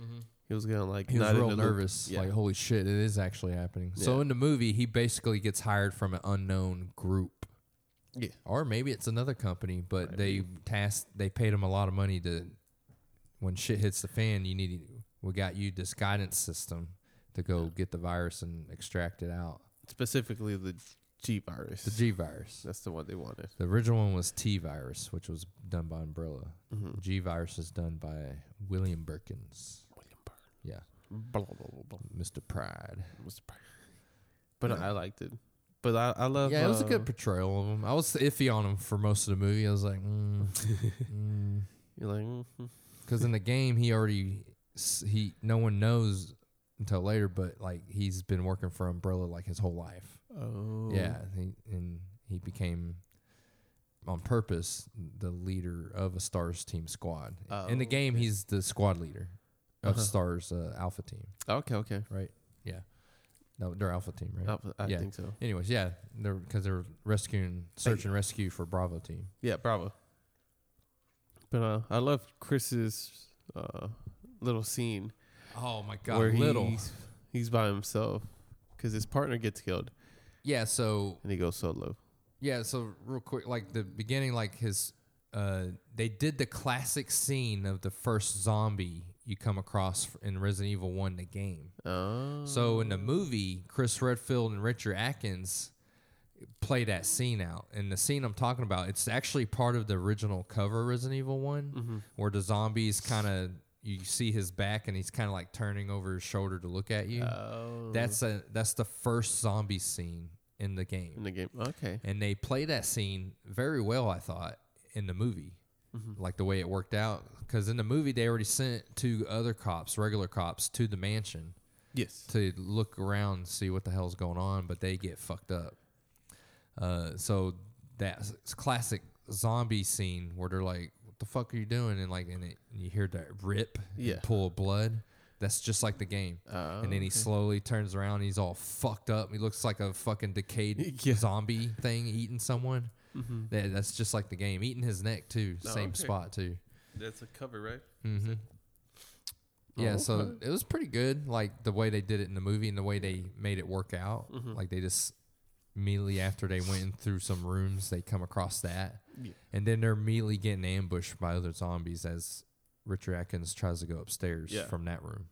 Mm-hmm. He was gonna like he was not real in the loop. nervous. Yeah. Like, holy shit, it is actually happening. So in the movie, he basically gets hired from an unknown group. Yeah. Or maybe it's another company, but Might they be. tasked, they paid him a lot of money to, when shit hits the fan, you need, we got you this guidance system to go get the virus and extract it out. specifically the G virus. The G virus. That's the one they wanted. The original one was T virus, which was done by Umbrella. Mm-hmm. G virus is done by William Birkins. William Birkins. Yeah, Blah, blah, blah, blah. Mr. Pride. Was the- But no, I liked it. But I, I love. yeah, it was a uh, good portrayal of him. I was iffy on him for most of the movie. I was like, mm, You're like, mm because in the game he already he no one knows until later, but like he's been working for Umbrella like his whole life. Oh Yeah, he, and he became on purpose the leader of a Stars team squad. In the Oh, game, okay. he's the squad leader of Uh-huh. Stars uh, Alpha team, Okay, okay. right? Yeah, no, they're Alpha team, right? I, I Yeah. think so. Anyways, yeah, they're because they're rescuing, search and rescue for Bravo team. Yeah, bravo. But uh, I love Chris's uh, little scene Oh my god, where little. he's he's by himself because his partner gets killed Yeah, so and he goes solo. Yeah, so real quick, like the beginning, like his, uh, they did the classic scene of the first zombie you come across in Resident Evil One, the game. Oh, So in the movie, Chris Redfield and Richard Atkins play that scene out, and the scene I'm talking about, it's actually part of the original cover Resident Evil One, Mm-hmm. where the zombies kind of you see his back and he's kind of like turning over his shoulder to look at you. oh, That's a that's the first zombie scene in the game in the game. Okay, and they play that scene very well. I thought in the movie, Mm-hmm. like the way it worked out. Because in the movie, they already sent two other cops, regular cops, to the mansion Yes. to look around and see what the hell's going on, but they get fucked up. Uh, so that s- classic zombie scene where they're like, "What the fuck are you doing?" and like, and, it, and you hear that rip, and Yeah. pull of blood. That's just like the game. Oh, and then he okay. slowly turns around. And he's all fucked up. He looks like a fucking decayed Yeah. zombie thing eating someone. Mhm. Yeah, that's just like the game. Eating his neck too. Oh, Same okay. spot too. That's a cover, right? Mm-hmm. Yeah, Oh, so it was pretty good, like the way they did it in the movie and the way they made it work out. Mhm. Like they just immediately after they went through some rooms, they come across that, Yeah. and then they're immediately getting ambushed by other zombies as Richard Atkins tries to go upstairs Yeah. from that room.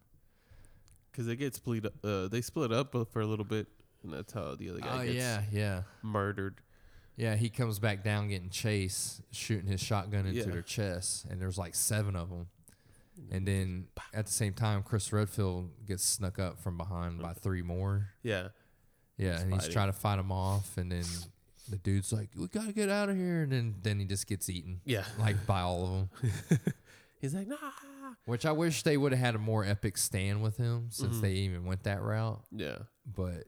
Because they get split. up- Uh, they split up for a little bit, and that's how the other guy Oh gets yeah, yeah, murdered. yeah. He comes back down getting chased, shooting his shotgun into Yeah. their chest, and there's like seven of them. And then at the same time, Chris Redfield gets snuck up from behind by three more. Yeah. Yeah, He's and he's fighting. trying to fight them off, and then the dude's like, "We gotta get out of here," and then then he just gets eaten, Yeah. like by all of them. He's like, nah. Which I wish they would have had a more epic stand with him, since Mhm. they even went that route. Yeah. But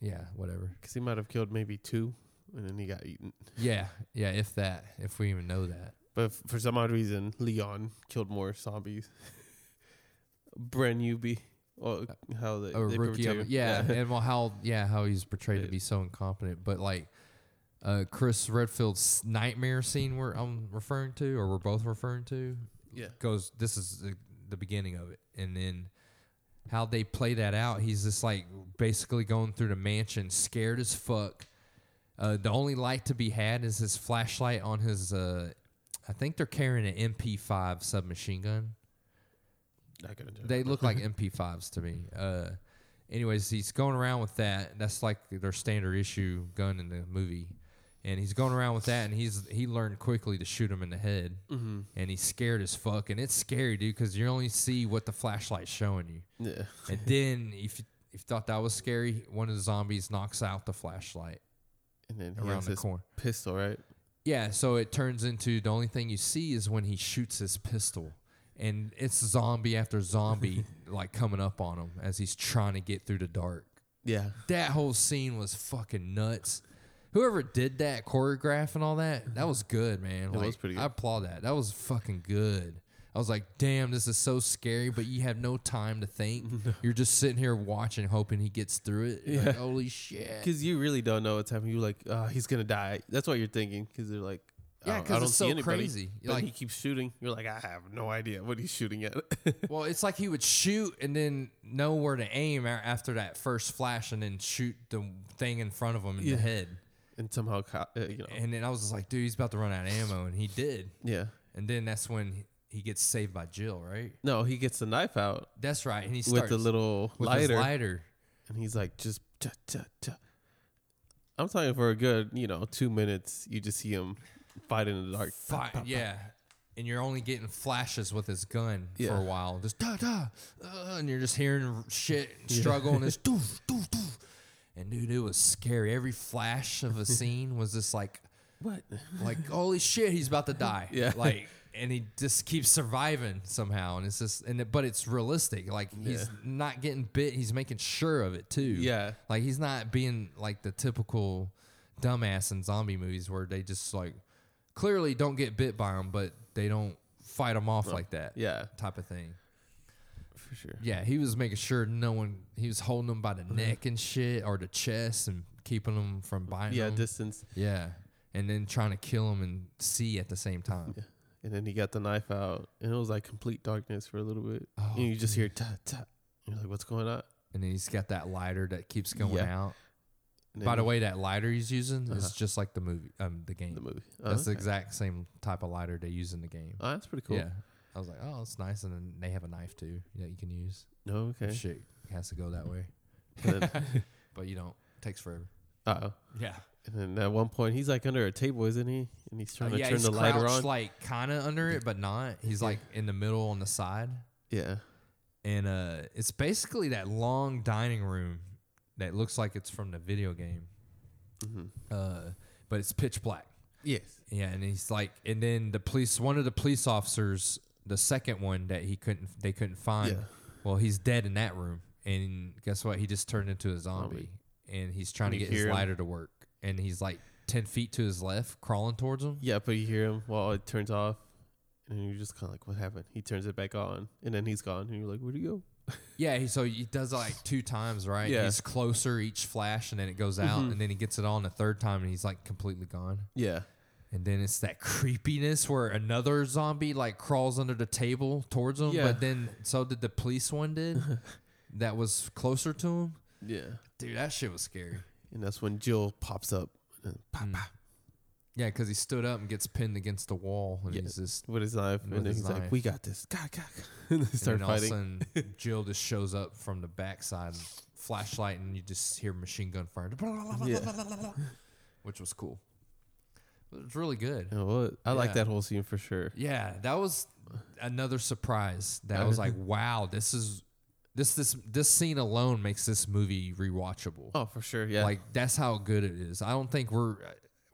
yeah, whatever. Because he might have killed maybe two, and then he got eaten. Yeah, yeah. If that, if we even know that. But for some odd reason, Leon killed more zombies. Brand Ubi. Or how they, a they rookie of him. Yeah, and well, how yeah how he's portrayed to be so incompetent, but like. Uh, Chris Redfield's nightmare scene where I'm referring to, or we're both referring to, Yeah. goes this is the, the beginning of it. And then how they play that out he's just like basically going through the mansion scared as fuck. Uh, the only light to be had is his flashlight on his uh, i think they're carrying an mp5 submachine gun. Not gonna do they look like mp5s to me. Uh, anyways he's going around with that. That's like their standard issue gun in the movie and he's going around with that and he's he learned quickly to shoot him in the head Mm-hmm. and he's scared as fuck. And it's scary, dude, because you only see what the flashlight's showing you. Yeah. And then if you, if you thought that was scary, one of the zombies knocks out the flashlight And then he around has the his corner. pistol, right? Yeah, so it turns into the only thing you see is when he shoots his pistol. And it's zombie after zombie like coming up on him as he's trying to get through the dark. Yeah. That whole scene was fucking nuts. Whoever did that choreograph and all that, that was good, man. It like, was pretty good. I applaud that. That was fucking good. I was like, damn, this is so scary, but you have no time to think. You're just sitting here watching, hoping he gets through it. You're Like, holy shit. Because you really don't know what's happening. You're like, oh, he's gonna die. That's what you're thinking. Because they're like, Yeah, ah, I don't- 'cause I don't it's see so anybody. crazy. But Like- he keeps shooting. You're like, I have no idea what he's shooting at. Well, it's like he would shoot and then know where to aim after that first flash and then shoot the thing in front of him in Yeah. the head. And somehow, co- uh, you know, And then I was just like, dude, he's about to run out of ammo. And he did. yeah. And then that's when he- gets saved by Jill, right? No, he gets the knife out That's right. And he starts with the little with his lighter, lighter. and he's like, just. Tah, tah, tah. I'm talking for a good, you know, two minutes. You just see him fighting in the dark. Fi- yeah. And you're only getting flashes with his gun for Yeah. a while. Just da da. Uh, and you're just hearing shit and struggle and this doof, doof, doof. And dude, it was scary. Every flash of a scene was just like, What? like, holy shit, he's about to die. Yeah. Like, and he just keeps surviving somehow. And it's just, and it, but it's realistic. Like, he's Yeah. not getting bit. He's making sure of it too. Yeah. Like he's not being like the typical dumbass in zombie movies where they just like clearly don't get bit by them, but they don't fight them off like that. Yeah, Type of thing. For sure. Yeah, he was making sure no one. He was holding them by the neck and shit, or the chest, and keeping them from biting. Yeah, them. distance. yeah, and then trying to kill them and see at the same time. Yeah. And then he got the knife out, and it was like complete darkness for a little bit. Oh, and you just hear ta ta. You're like, what's going on? And then he's got that lighter that keeps going Yeah. out. By the way, that lighter he's using is Uh-huh. just like the movie, um, the game. the movie. Oh, That's the exact same type of lighter they use in the game. Oh, that's pretty cool. Yeah. I was like, oh, it's nice. And then they have a knife too that you can use. No, okay. Shit has to go that way. But you don't. takes forever. uh-oh. Yeah. And then at one point, he's like under a table, isn't he? And he's trying to Uh, yeah, turn he's the lighter crouched on. like kind of under it, but not. He's like in the middle on the side. yeah. And uh, it's basically that long dining room that looks like it's from the video game. hmm Uh, but it's pitch black. Yes. Yeah, and he's like, and then the police, one of the police officers, the second one that he couldn't, they couldn't find. Yeah. Well, he's dead in that room, and guess what? He just turned into a zombie, and he's trying to get his hear him? lighter to work, and he's like ten feet to his left, crawling towards him. Yeah, but you hear him while it turns off, and you're just kind of like, "What happened?" He turns it back on, and then he's gone, and you're like, "Where'd he go?" Yeah, he, so he does it like two times, right? Yeah. He's closer each flash, and then it goes out, Mhm. and then he gets it on the third time, and he's like completely gone. Yeah, And then it's that creepiness where another zombie like crawls under the table towards him, Yeah. but then so did the police one did that was closer to him. yeah, Dude, that shit was scary. and that's when Jill pops up, and pop, Mm. pop, Yeah, because he stood up and gets pinned against the wall, and Yeah. he's just. with his knife, With and then his he's like, knife. "We got this." God, God, and they And start then all of a sudden, Jill just shows up from the backside, flashlight, and you just hear machine gun fire, Yeah. which was cool. It was really good. Know what? I like Yeah. that whole scene for sure. Yeah, that was another surprise. That I was like, wow, this is this this this scene alone makes this movie rewatchable. Oh, for sure. Yeah, Like that's how good it is. I don't think we're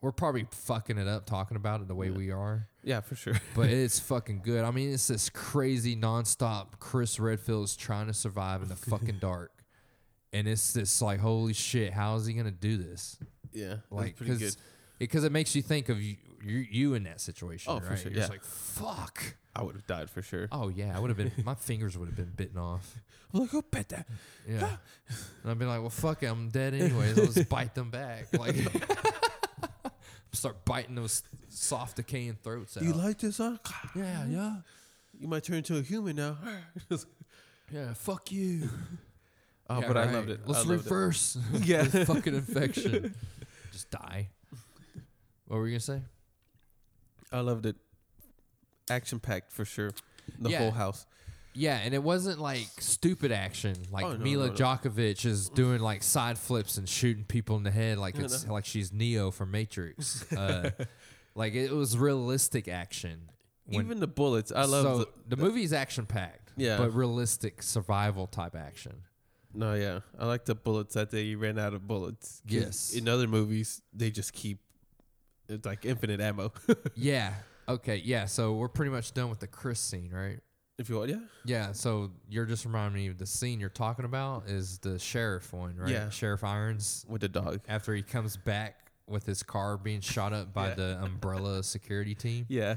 we're probably fucking it up talking about it the way Yeah. we are, yeah, for sure. but it's fucking good. I mean, it's this crazy nonstop. Chris Redfield is trying to survive in the fucking dark, and it's this like, holy shit, how is he gonna do this? yeah, Like, pretty good. because because it makes you think of you you, you in that situation, Oh, for right? sure, You're just yeah. like, fuck. I would have died for sure. Oh yeah, I would have been. my fingers would have been bitten off. I'm like, "Oh, bet that." Yeah, ah. and I'd be like, well, fuck it, I'm dead anyways. I'll just bite them back. Like, start biting those soft decaying throats out. You like this, huh? yeah, yeah, You might turn into a human now. yeah. Fuck you. Oh, Yeah, but I loved it. Let's I loved it. reverse. Yeah. fucking infection. Just die. What were you gonna say? I loved it. Action packed for sure. The Yeah. whole house. Yeah, and it wasn't like stupid action. Like Oh, no, Milla no, no. Jovovich is doing like side flips and shooting people in the head like it's like she's Neo from Matrix. Uh, like it was realistic action. When- Even the bullets. I love so the, the, movie's action packed. Yeah. but realistic survival type action. No, yeah. I like the bullets that they ran out of bullets. 'Cause Yes. In other movies, they just keep it's like infinite ammo. yeah. Okay. Yeah. So we're pretty much done with the Chris scene, right? if you want, yeah. Yeah. So you're just reminding me of the scene you're talking about is the sheriff one, right? Yeah. Sheriff Irons With the dog. after he comes back with his car being shot up by Yeah. the umbrella security team, Yeah.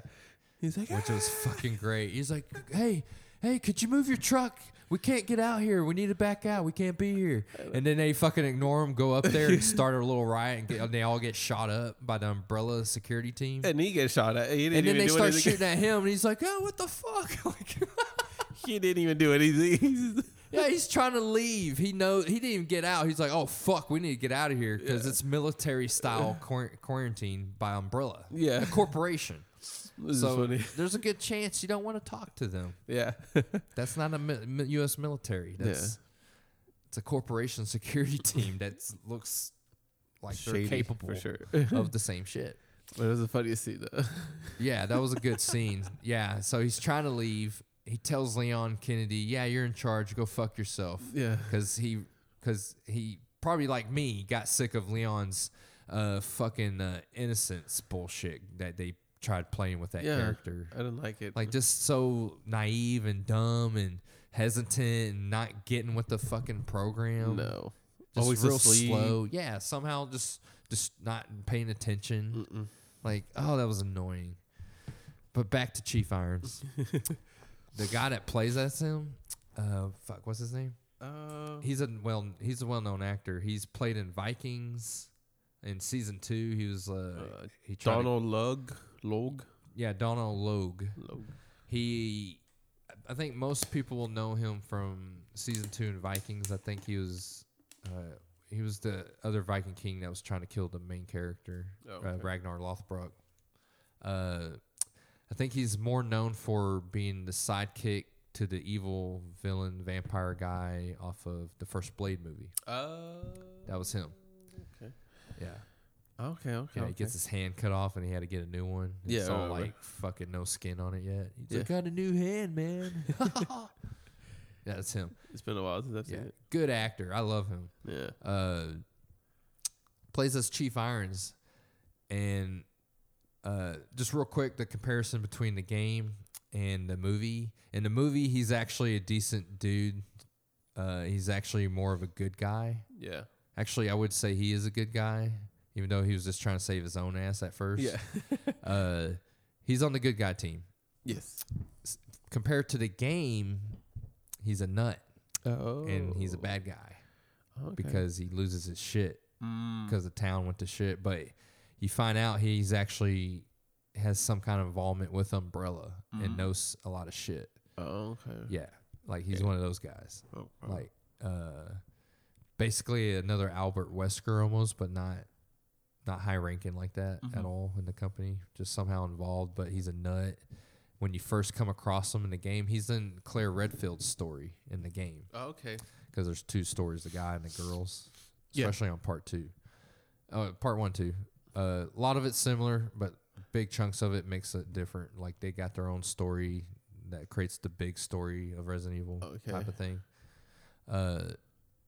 He's like, which was ah! fucking great. He's like, "Hey, hey, could you move your truck? We can't get out here. We need to back out. We can't be here." And then they fucking ignore him, go up there and start a little riot, and, get, and they all get shot up by the umbrella security team. and he gets shot at. And then they start shooting at him, and he's like, "Oh, what the fuck?" like, he didn't even do anything. He's- yeah, he's trying to leave. He knows he didn't even get out. He's like, "Oh fuck, we need to get out of here because Yeah. it's military style quar- quarantine by umbrella, yeah. a corporation." This is so funny. there's a good chance you don't want to talk to them. Yeah. That's not a mi- U.S. military. That's it's a corporation security team that looks like Shady, they're capable for sure. of the same shit. But it was the funniest scene though. Yeah, that was a good scene. Yeah, so he's trying to leave. He tells Leon Kennedy, "Yeah, you're in charge. Go fuck yourself." yeah. Because he, because he probably like me got sick of Leon's uh, fucking uh, innocence bullshit that they tried playing with that Yeah. character. I didn't like it. Like just so naive and dumb and hesitant and not getting with the fucking program. no. just Always real asleep. slow. Yeah, somehow just just not paying attention. Mm-mm. Like, oh, that was annoying. But back to Chief Irons. the guy that plays as him, uh, fuck, what's his name? Uh, He's a well, he's a well-known actor. He's played in Vikings. In season two, he was uh, Uh, he tried to- Donald Lug. Log. yeah, Donald Logue. Log. He, I think most people will know him from season two in Vikings. I think he was, uh, he was the other Viking king that was trying to kill the main character, Oh, uh. Ragnar Lothbrok. Uh, I think he's more known for being the sidekick to the evil villain vampire guy off of the first Blade movie. Uh, That was him. Okay. Yeah. Okay. Okay. He gets his hand cut off and he had to get a new one. Yeah, It's all remember. like fucking no skin on it yet. He's Yeah. like, got a new hand, man. yeah, that's him. It's been a while since I've seen it. Good actor. I love him. Yeah. Uh, plays as Chief Irons. And uh, just real quick, the comparison between the game and the movie. In the movie, he's actually a decent dude. Uh, he's actually more of a good guy. Yeah. Actually, I would say he is a good guy, even though he was just trying to save his own ass at first. Yeah. uh, he's on the good guy team. yes. Compared to the game, he's a nut Oh. and he's a bad guy Okay. because he loses his shit Mm. because the town went to shit. But you find out he's actually has some kind of involvement with Umbrella and Mhm. knows a lot of shit. Oh, okay. Yeah, like he's Okay. one of those guys. Oh, oh. Like uh, basically another Albert Wesker almost, but not not high ranking like that at Mhm. all in the company. Just somehow involved, but he's a nut. When you first come across him in the game, he's in Claire Redfield's story in the game Oh, okay. because there's two stories: the guy and the girls, Yeah. especially on part two. Oh, part one, too. Uh, a lot of it's similar, but big chunks of it makes it different. Like they got their own story that creates the big story of Resident Evil Okay. type of thing. Uh,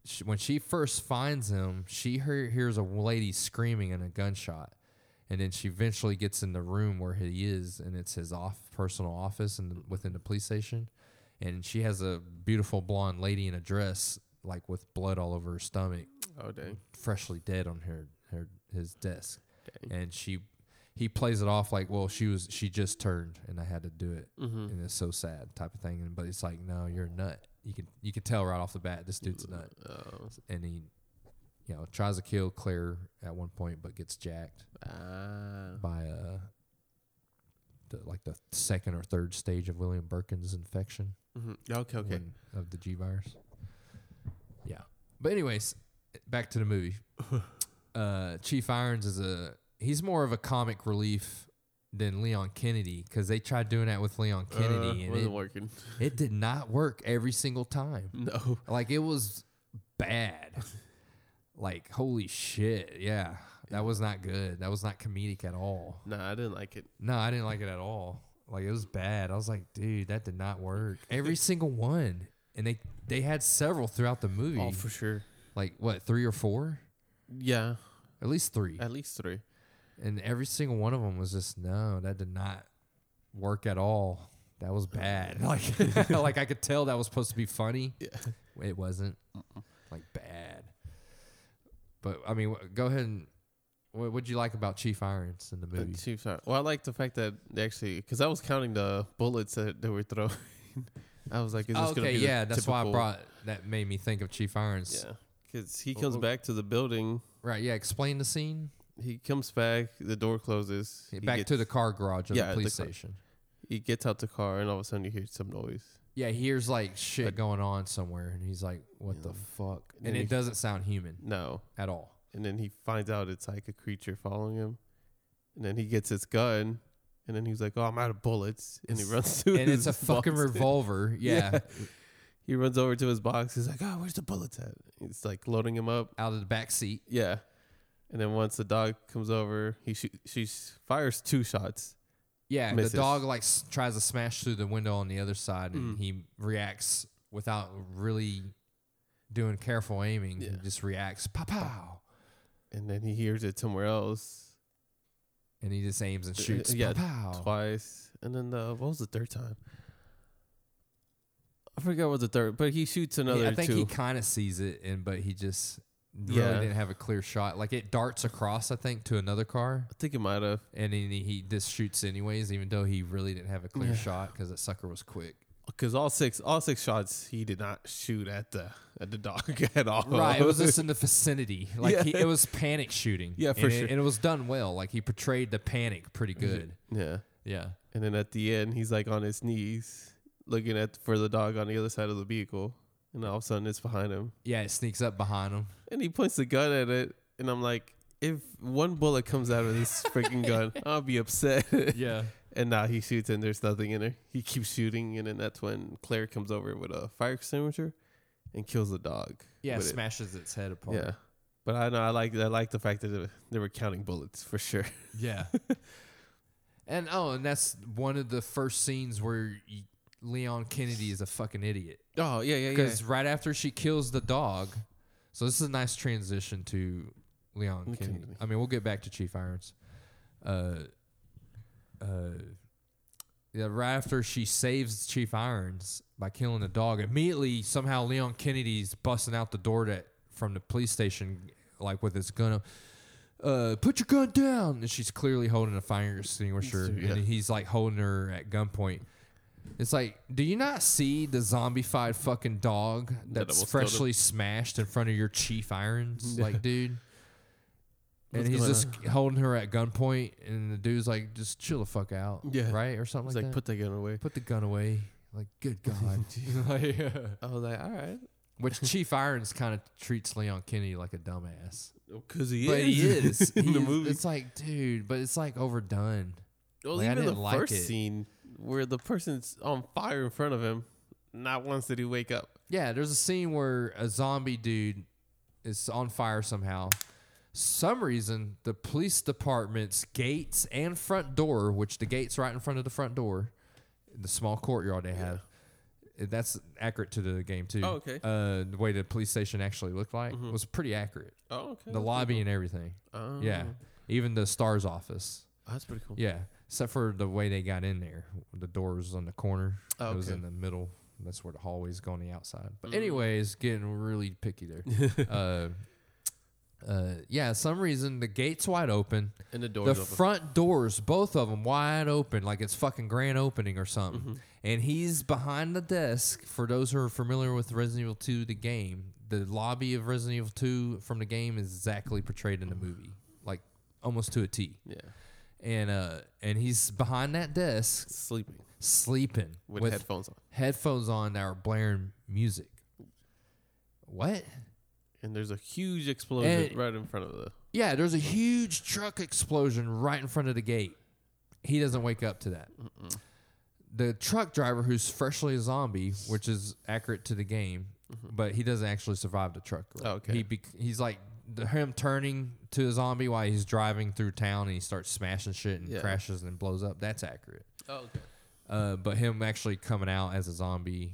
sh when she first finds him, she hear, hears a lady screaming and a gunshot, and then she eventually gets in the room where he is, and it's his off personal office and within the police station, and she has a beautiful blonde lady in a dress, like with blood all over her stomach, Oh, dang. freshly dead on her her his desk, Dang. and she he plays it off like, well, she was she just turned, and I had to do it Mm-hmm. and it's so sad type of thing. And but it's like, no, you're a nut. You can you can tell right off the bat this dude's a nut, Oh. and he, you know, tries to kill Claire at one point, but gets jacked Ah. by uh, the, like the second or third stage of William Birkin's infection hmm Okay. Okay. when- of the G virus. Yeah, but anyways, back to the movie. uh, Chief Irons is a he's more of a comic relief than Leon Kennedy because they tried doing that with Leon Kennedy Uh, and wasn't it, working. it did not work every single time. No. Like it was bad. like holy shit, yeah. That was not good. That was not comedic at all. No, I didn't like it. No, I didn't like it at all. Like it was bad. I was like, dude, that did not work. Every single one. And they they had several throughout the movie. Oh, for sure. like what, 3 or 4? Yeah. At least 3. At least three. And every single one of them was just no, that did not work at all. That was bad. Like like I could tell that was supposed to be funny. Yeah. It wasn't. Uh-uh. Like bad. But I mean, wh- go ahead and what would you like about Chief Irons in the The movie? Chiefs are. Well, I like the fact that they actually, because I was counting the bullets that they were throwing. I was like, is this Oh, gonna okay, be yeah, that's why I brought that made me think of Chief Irons. Yeah, because he comes oh. back to the building. Right, yeah, explain the scene. He comes back. The door closes. he Back gets, to the car garage of Yeah, the the police car- station. He gets out the car, and all of a sudden you hear some noise. Yeah, he hears like shit But- going on somewhere and he's like, What the fuck? And And he- it doesn't sound human No, at all. and then he finds out it's like a creature following him, and then he gets his gun, and then he's like, "Oh, I'm out of bullets," and he runs to And it's a fucking box. revolver. Yeah. He runs over to his box. He's like, "Oh, where's the bullets at?" He's like loading him up. Out of the back seat. Yeah. And then once the dog comes over, he sh- she fires two shots. Yeah, Misses. the dog like s- tries to smash through the window on the other side, and Mm. he reacts without really doing careful aiming. He just reacts, pow pow, And then he hears it somewhere else and he just aims and Uh, shoots, yeah, pow pow. twice. And then the, what was the third time? I forgot what the third, but he shoots another Yeah, I think two. he kind of sees it, and but he just really Yeah. didn't have a clear shot. Like it darts across, I think, to another car, I think it might have. and then he, he just shoots anyways, even though he really didn't have a clear Yeah. shot because that sucker was quick. Because all six, all six shots, he did not shoot at the at the dog at all. Right, it was just in the vicinity. Like Yeah. he, it was panic shooting. Yeah, for and sure. It, and it was done well. Like he portrayed the panic pretty good. yeah. Yeah. And then at the end, he's like on his knees, looking at for the dog on the other side of the vehicle, and all of a sudden it's behind him, Yeah, it sneaks up behind him. And he points the gun at it, and I'm like, if one bullet comes out of this freaking gun, I'll be upset. Yeah. and now he shoots, and there's nothing in there. He keeps shooting, and then that's when Claire comes over with a fire extinguisher and kills the dog. Yeah, with it. smashes its head apart. Yeah. But I know I like I like the fact that they were- counting bullets for sure. Yeah. and oh, and that's one of the first scenes where Leon Kennedy is a fucking idiot. Oh yeah, yeah, yeah, Because right after she kills the dog, so this is a nice transition to Leon Kennedy. Kennedy. I mean, we'll get back to Chief Irons. Uh, uh, yeah, right after she saves Chief Irons by killing the dog, immediately somehow Leon Kennedy's busting out the door that from the police station, like with his gun. Uh, put your gun down, and she's clearly holding a fire extinguisher, Yeah. and he's like holding her at gunpoint. It's like, do you not see the zombified fucking dog that's almost killed him. freshly smashed in front of your Chief Irons, like, dude? And What's he's going just holding her at gunpoint, and the dude's like, "Just chill the fuck out, Yeah. right, or something It's like, like, that. put the gun away. Put the gun away. Like, good God. Like, I was like, all right, Which Chief Irons kind of treats Leon Kennedy like a dumbass. Oh, because he but is. he is. in He the is- movie. It's like, dude, but it's like overdone. Well, Like, I even didn't the like first it. scene where the person's on fire in front of him, not once did he wake up. Yeah, there's a scene where a zombie dude is on fire somehow. Some reason the police department's gates and front door, which the gate's right in front of the front door, the small courtyard they have. That's accurate to the game too. Oh, okay. Uh, the way the police station actually looked like Mhm. was pretty accurate. Oh, okay. The lobby and everything. Oh. Yeah, even the stars office. Oh, that's pretty cool. Yeah, except for the way they got in there. The doors on the corner. Oh, It was in the middle. That's where the hallways go on the outside. But Mm. anyways, getting really picky there. uh, uh, yeah, some reason the gate's wide open. And the the doors open. The front doors, both of them wide open, like it's fucking grand opening or something. Mm-hmm. And he's behind the desk. For those who are familiar with Resident Evil 2, the game, the lobby of Resident Evil 2 from the game is exactly portrayed in the movie, like almost to a T. yeah, And uh, and he's behind that desk sleeping sleeping with, with headphones on, headphones on that are blaring music. What? and there's a huge explosion And- right in front of the. Yeah, there's a huge truck explosion right in front of the gate. He doesn't wake up to that. The truck driver, who's freshly a zombie, which is accurate to the game, but he doesn't actually survive the truck. Mm-hmm. Oh, okay. He bec- he's like the, him turning to a zombie while he's driving through town and he starts smashing shit and Yeah. crashes and blows up. That's accurate. Oh, okay. Uh, but him actually coming out as a zombie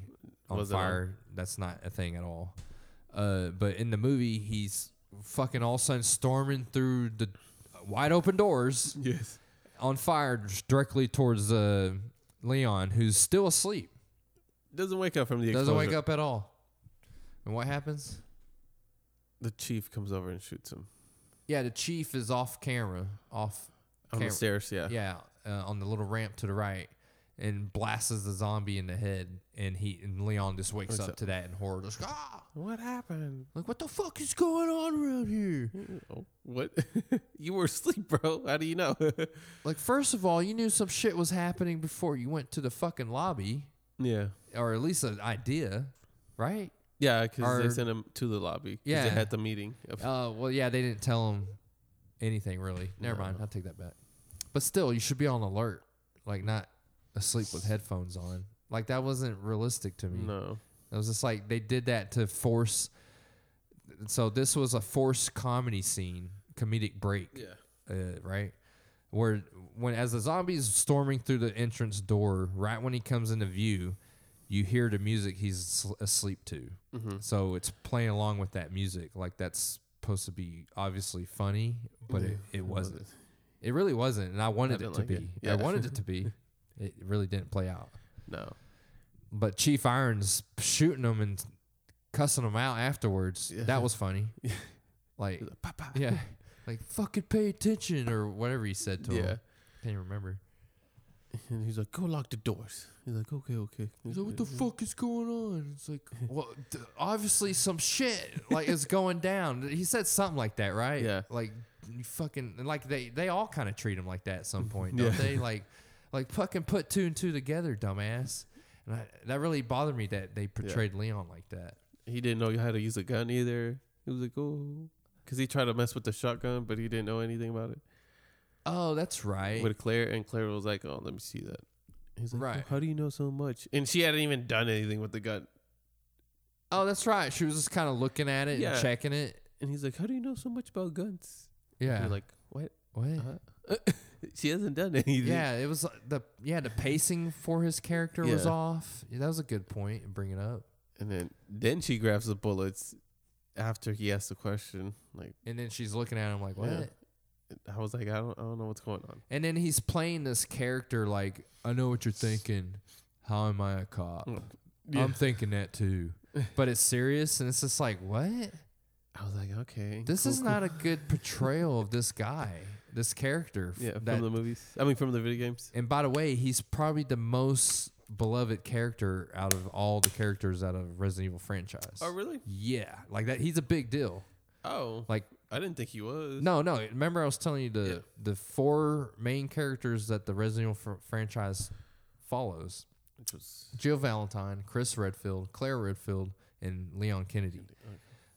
on Was on? fire, that's not a thing at all. Uh, but in the movie, he's fucking all of a sudden storming through the wide open doors Yes. on fire directly towards uh, Leon, who's still asleep. Doesn't wake up from the Doesn't wake up at all. And what happens? The chief comes over and shoots him Yeah, the chief is off camera, off on Cam- the stairs. Yeah. yeah, uh, on the little ramp to the right, and blasts the zombie in the head, and he and Leon just wakes Wakes up, up. to that in horror, just ah, What happened? like what the fuck is going on around here? Oh, what? you were asleep, bro. How do you know? Like first of all, you knew some shit was happening before you went to the fucking lobby, yeah. or at least an idea, right? Yeah, because they sent him to the lobby. 'cause Yeah. They had the meeting. Of, Uh, well, yeah, they didn't tell him anything really. Never mind, I'll take that back. But still, you should be on alert, like not asleep with headphones on. Like that wasn't realistic to me. no. It was just like they did that to force. So this was a forced comedy scene, comedic break, Yeah. uh, right? Where when as the zombie's storming through the entrance door, right when he comes into view, you hear the music he's asleep to. Mm-hmm. So it's playing along with that music, like that's supposed to be obviously funny, but it, it wasn't. It really wasn't, and I wanted didn't it to like be. it. I wanted it to be. It really didn't play out. No. But Chief Irons shooting them and cussing them out afterwards. Yeah. That was funny. Like, like, "Papa." yeah, like fucking pay attention or whatever he said to Yeah. him. Can't even remember. And he's like, go lock the doors. He's like, okay, okay. He's like, what the fuck is going on? It's like, well, d- obviously some shit like is going down. He said something like that, right? Yeah. Like you fucking like they they all kind of treat him like that at some point, don't Yeah. they? Like like fucking put two and two together, dumbass. And I, that really bothered me that they portrayed Leon like that. He didn't know how to use a gun either. He was like, oh. Because he tried to mess with the shotgun, but he didn't know anything about it. Oh, that's right. With Claire, and Claire was like, oh, let me see that. He's like, Right. "Oh, how do you know so much? And she hadn't even done anything with the gun. Oh, that's right. She was just kind of looking at it Yeah. and checking it. And he's like, how do you know so much about guns? Yeah. You're like, what? what? Uh-huh. she hasn't done anything. Yeah, it was like the yeah the pacing for his character was Yeah. off. Yeah, that was a good point to bring it up. And then then she grabs the bullets after he asks the question. Like, And then she's looking at him like, "What?" Yeah. I was like, I don't, I don't know what's going on. And then he's playing this character like, I know what you're thinking. How am I a cop? Mm. Yeah. I'm thinking that too. But it's serious, and it's just like, what? I was like, okay, This cool, is cool. not a good portrayal of this guy, this character. yeah that- from the movies. I mean, from the video games. and by the way, he's probably the most beloved character out of all the characters out of Resident Evil franchise. Oh, really? Yeah, like that. He's a big deal. Oh, Like I didn't think he was. no, no. Remember, I was telling you the Yeah. the four main characters that the Resident Evil fr- franchise follows: which was Jill Valentine, Chris Redfield, Claire Redfield, and Leon Kennedy.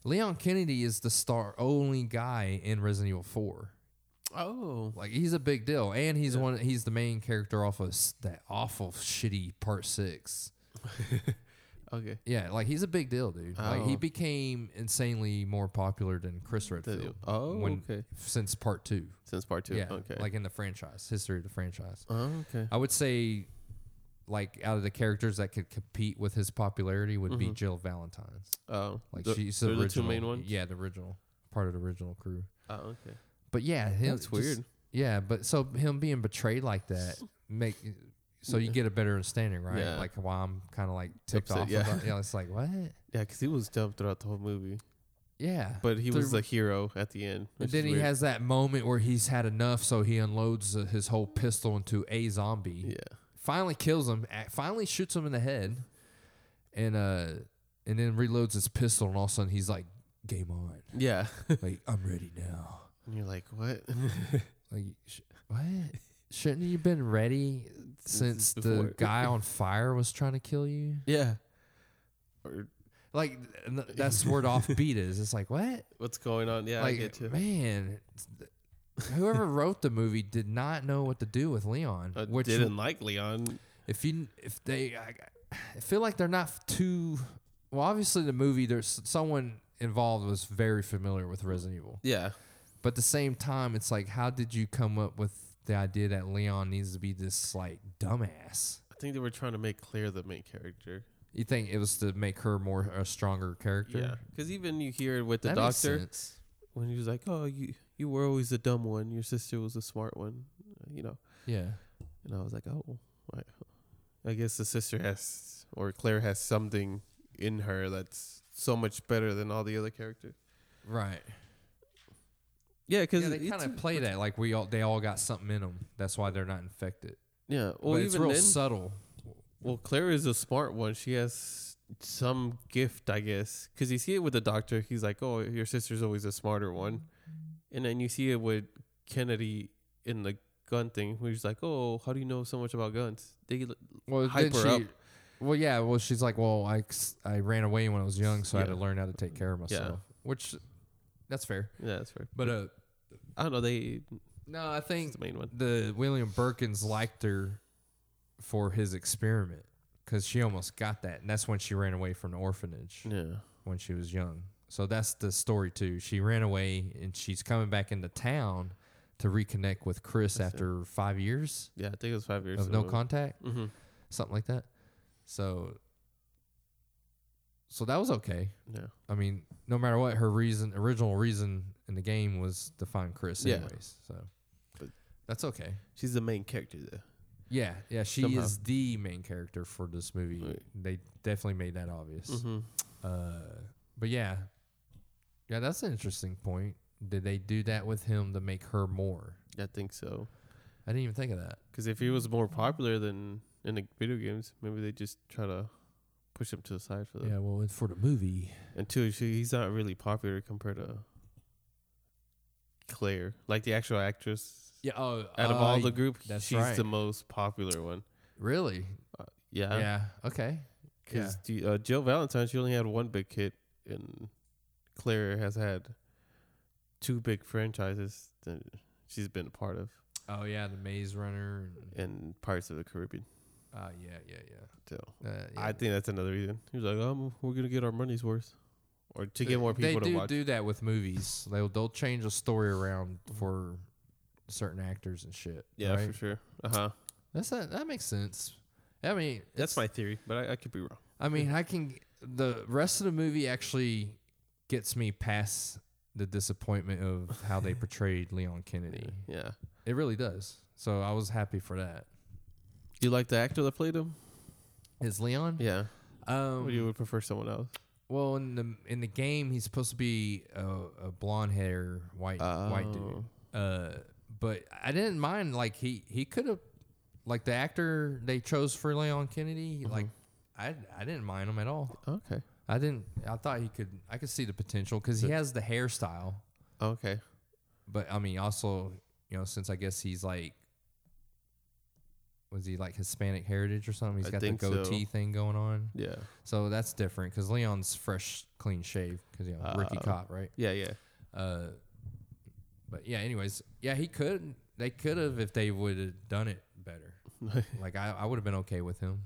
Leon Kennedy is the star only guy in Resident Evil Four. oh, Like he's a big deal, and he's one. He's the main character off of s- that awful shitty Part Six. okay. Yeah, like he's a big deal, dude. Like he Oh. became insanely more popular than Chris Redfield oh, when- okay. since Part Two. Since part two. Yeah, Okay. like in the franchise history of the franchise. oh, okay. I would say, like out of the characters that could compete with his popularity would be Mhm. Jill Valentine's. Oh, Like the, she's the original. the two main ones. Yeah, the original part of the original crew. Oh, okay. But yeah, him, That's just- weird. Yeah, but so him being betrayed like that make so you get a better understanding, right? Yeah. Like why I'm kind of like ticked Upset, off. yeah. About, yeah, it's like what? Yeah, because he was dumb throughout the whole movie, Yeah, but he was The- the hero at the end. And then he weird. has that moment where he's had enough, so he unloads uh, his whole pistol into a zombie. Yeah. Finally kills him. Finally shoots him in the head, and uh, and then reloads his pistol, and all of a sudden he's like, "Game on! Yeah. like I'm ready now." and you're like, what? Like sh- what? Shouldn't you been ready since the guy on fire was trying to kill you? yeah. Or Like that's where the offbeat is. It's like what? what's going on? Yeah, I like get you. man, whoever wrote the movie did not know what to do with Leon. I which didn't like Leon. if you if they I, I feel like they're not too well. Obviously, the movie there's someone involved was very familiar with Resident Evil, Yeah. but at the same time, it's like how did you come up with the idea that Leon needs to be this like dumbass? I think they were trying to make Claire the main character. You think it was to make her more a stronger character? Yeah. Because even you hear it with the that doctor when he was like, "Oh, you you were always the dumb one. Your sister was the smart one," uh, you know. Yeah, And I was like, "Oh, right. I guess the sister has or Claire has something in her that's so much better than all the other characters." right. Yeah, because Yeah, they kind of play that like we all they all got something in them. That's why they're not infected. Yeah, well, but it's real then, subtle. well, Claire is a smart one. She has some gift, I guess, because you see it with the doctor. He's like, "Oh, your sister's always a smarter one," and then you see it with Kennedy in the gun thing, where he's like, "Oh, how do you know so much about guns?" They l- Well, hype her she, up. Well, yeah. Well, she's like, well, I I ran away when I was young, so I had to learn how to take care of myself," Yeah. myself. Which, that's fair. yeah, that's fair. But uh, I don't know. They no, I think the main one. the William Birkins liked her for his experiment because she almost got that, and that's when she ran away from the orphanage Yeah, when she was young. So that's the story too. She ran away, and she's coming back into town to reconnect with Chris That's it. after five years yeah. I think it was five years of no contact. Mm-hmm. something like that. So, so that was okay. Yeah, I mean, no matter what, her reason, original reason in the game was to find Chris, Yeah. anyways. So But- that's okay. she's the main character though. Yeah, yeah, she Somehow. is the main character for this movie. Right. They definitely made that obvious. Mm-hmm. Uh, but yeah, yeah, that's an interesting point. Did they do that with him to make her more? I think so. I didn't even think of that. Because if he was more popular than in the video games, maybe they just try to push him to the side for that. Yeah, well, it's for the movie, And two, she, he's not really popular compared to Claire, like the actual actress. yeah. Oh, Out of uh, all the group, that's she's right. the most popular one. really, Yeah, yeah, okay, yeah. because uh, Jill Valentine, she only had one big hit, and Claire has had two big franchises that she's been a part of, Oh yeah, the Maze Runner. And, and Pirates of the Caribbean. uh, yeah, yeah, yeah. So Uh, yeah. I think that's another reason. He was like, "Um, we're gonna get our money's worth, or to get more people they to do watch." do that with movies. They'll they'll change a story around for certain actors and shit. yeah, right? for sure. Uh huh. That's that. That makes sense. I mean, That's my theory, but I, I could be wrong. I mean, I can. The rest of the movie actually gets me past the disappointment of how they portrayed Leon Kennedy. Yeah. It really does. So I was happy for that. You like the actor that played him? Is Leon? Yeah. Um, or you would prefer someone else? Well, in the in the game, he's supposed to be a, a blonde hair white white dude. Oh. Uh, but I didn't mind. Like he he could have, like the actor they chose for Leon Kennedy. Mm-hmm. Like I I didn't mind him at all. Okay. I didn't. I thought he could. I could see the potential because he has the hairstyle. Okay. But I mean, also, you know, since I guess he's like, was he like Hispanic heritage or something? He's I got the think so. goatee thing going on. Yeah. So that's different because Leon's fresh, clean shaved because you know rookie Uh, cop, right? Yeah. Yeah. Uh, but yeah, anyways, yeah, he could. They could have if they would have done it better. like I, I would have been okay with him.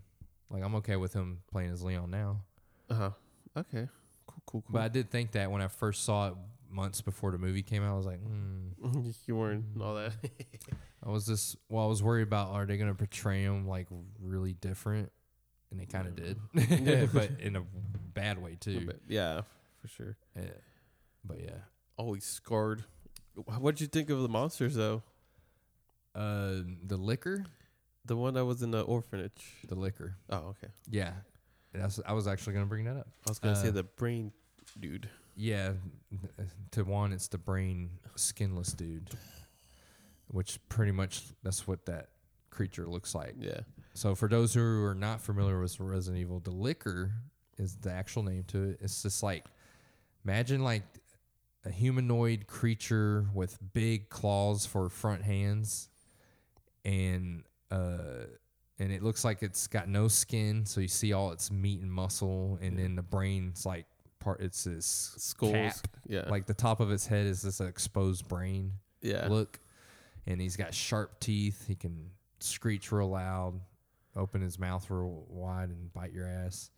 Like I'm okay with him playing as Leon now. Uh huh. Okay. Cool. Cool. Cool. But I did think that when I first saw it months before the movie came out, I was like, hmm. you weren't all that. I was just well, I was worried about are they gonna portray him like really different, and they kind of did, but in a bad way too. Yeah, for sure. Yeah. But yeah, Always scarred. What'd you think of the monsters though? uh, the Licker, The one that was in the orphanage. the Licker, Oh, okay. yeah. That's, I was actually gonna bring that up. I was gonna say Uh, the brain dude. Yeah, to one, it's the brain skinless dude, which pretty much that's what that creature looks like. Yeah. So for those who are not familiar with Resident Evil, the Licker is the actual name to it. It's just like imagine like a humanoid creature with big claws for front hands and uh and it looks like it's got no skin, so you see all its meat and muscle and then the brain's like part it's this Skulls. cap. Yeah. Like the top of its head is this exposed brain yeah. look. And he's got sharp teeth. He can screech real loud, open his mouth real wide, and bite your ass.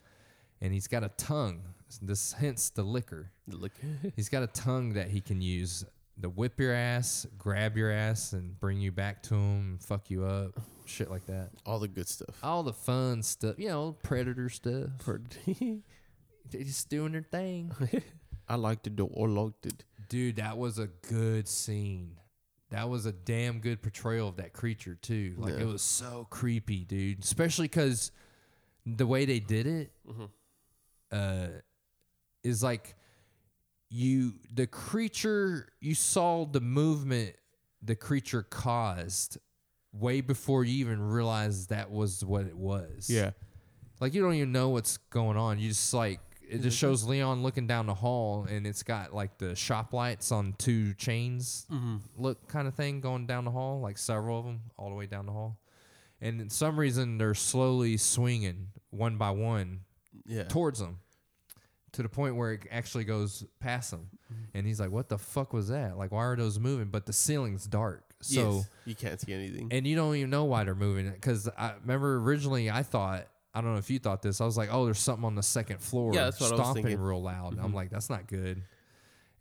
And he's got a tongue. This hence the Licker. Look. He's got a tongue that he can use to whip your ass, grab your ass, and bring you back to him, fuck you up, shit like that. all the good stuff. All the fun stuff, you know, predator stuff. They're just doing their thing. I liked it though. I liked it. Dude, that was a good scene. That was a damn good portrayal of that creature too. Like Yeah. it was so creepy, dude. Especially because the way they did it Mhm. uh, is like you the creature you saw the movement the creature caused way before you even realized that was what it was. Yeah. Like you don't even know what's going on. You just like it just shows Leon looking down the hall and it's got like the shop lights on two chains Mm-hmm. look kind of thing going down the hall, like several of them all the way down the hall. And in some reason they're slowly swinging one by one Yeah. towards him to the point where it actually goes past him. And he's like, "What the fuck was that? Like why are those moving?" But the ceiling's dark. So Yes. you can't see anything. and you don't even know why they're moving it because I remember originally I thought I don't know if you thought this I was like oh there's something on the second floor Yeah, that's what I was stomping thinking. real loud I'm like that's not good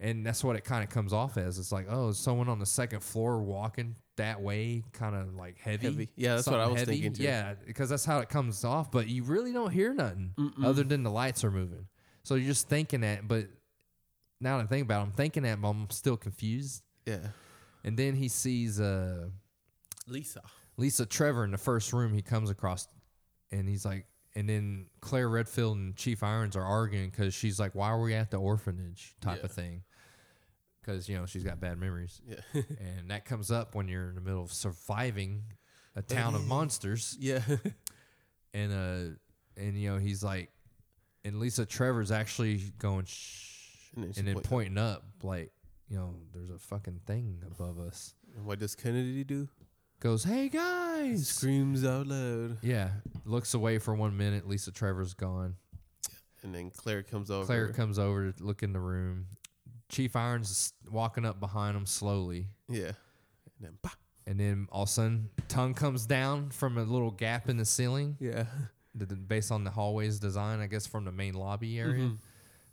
and that's what it kind of comes off as it's like oh someone on the second floor walking that way kind of like heavy Heavy. Yeah, that's what I was heavy? thinking, too. yeah because that's how it comes off but you really don't hear nothing other than the lights are moving so you're just thinking that but now that I think about it I'm thinking that but I'm still confused yeah. and then he sees uh Lisa. Lisa Trevor in the first room he comes across, and he's like, and then Claire Redfield and Chief Irons are arguing because she's like, "Why are we at the orphanage?" type Yeah. of thing, because you know she's got bad memories, Yeah. and that comes up when you're in the middle of surviving a town of monsters, yeah. and uh, and you know he's like, and Lisa Trevor's actually going shh, And then and then point- pointing up like, you know, there's a fucking thing above us. And what does Kennedy do? Goes, hey guys, Screams out loud. Yeah, looks away for one minute. Lisa Trevor's gone. And then Claire comes over. Claire comes over to look in the room. Chief Irons is walking up behind him slowly, Yeah. And then bah. and then all of a sudden, tongue comes down from a little gap in the ceiling, Yeah. the, the- based on the hallway's design, I guess, from the main lobby area. Mhm.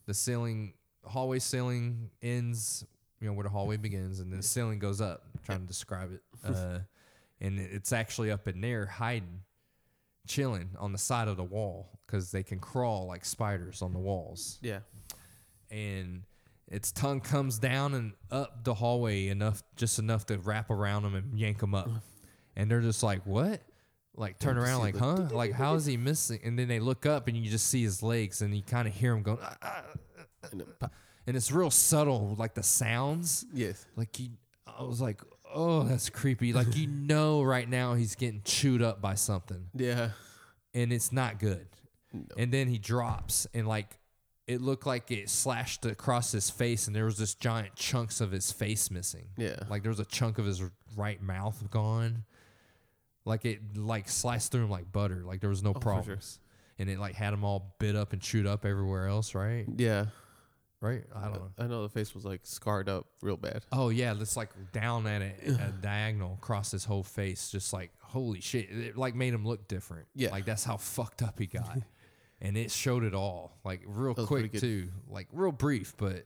The ceiling, hallway ceiling ends, you know, where the hallway begins, and then the ceiling goes up. I'm trying to describe it, uh, and it's actually up in there, hiding, chilling on the side of the wall because they can crawl like spiders on the walls. Yeah. and its tongue comes down and up the hallway enough, just enough to wrap around them and yank them up. And they're just like, what? Like turn around, like, huh? Like, how is he missing? And then they look up and you just see his legs and you kind of hear him going, "Ah, ah, ah," And and it's real subtle, like the sounds. Yes. Like you, I was like, oh, that's creepy. Like you know, right now he's getting chewed up by something, Yeah. and it's not good. And then he drops, and like it looked like it slashed across his face, and there was this giant chunks of his face missing. Yeah. Like there was a chunk of his right mouth gone. Like it like sliced through him like butter. Like there was no Oh, problems. And it like had him all bit up and chewed up everywhere else, right? Yeah. Right? I don't know. I know the face was like scarred up real bad. Oh yeah, it's like down at it, a diagonal across his whole face, just like holy shit! It like made him look different. Yeah. like that's how fucked up he got, and it showed it all, like real quick too, like real brief, but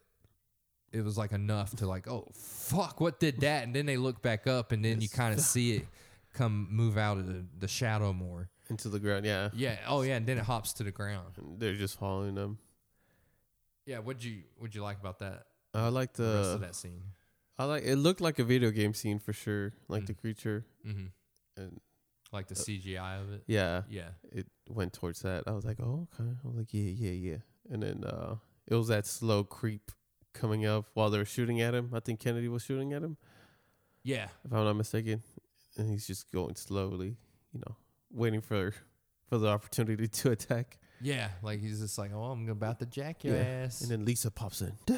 it was like enough to like, oh fuck, what did that? And then they look back up, and then you kind of see it come move out of the, the shadow more. Into the ground. Yeah. Yeah. Oh yeah, and then it hops to the ground. And they're just following them. Yeah. What'd you What'd you like about that? I like The rest of that scene. I like. It looked like a video game scene for sure. Like Mm. the creature. Mm-hmm. And Like the Uh, CGI of it. yeah, Yeah. it went towards that. I was like, oh okay. I was like, yeah, yeah, yeah. And then uh it was that slow creep coming up while they were shooting at him. I think Kennedy was shooting at him, Yeah. if I'm not mistaken. And he's just going slowly, you know, waiting for for the opportunity to attack. Yeah, like he's just like, oh, I'm about to jack your ass. And then Lisa pops in.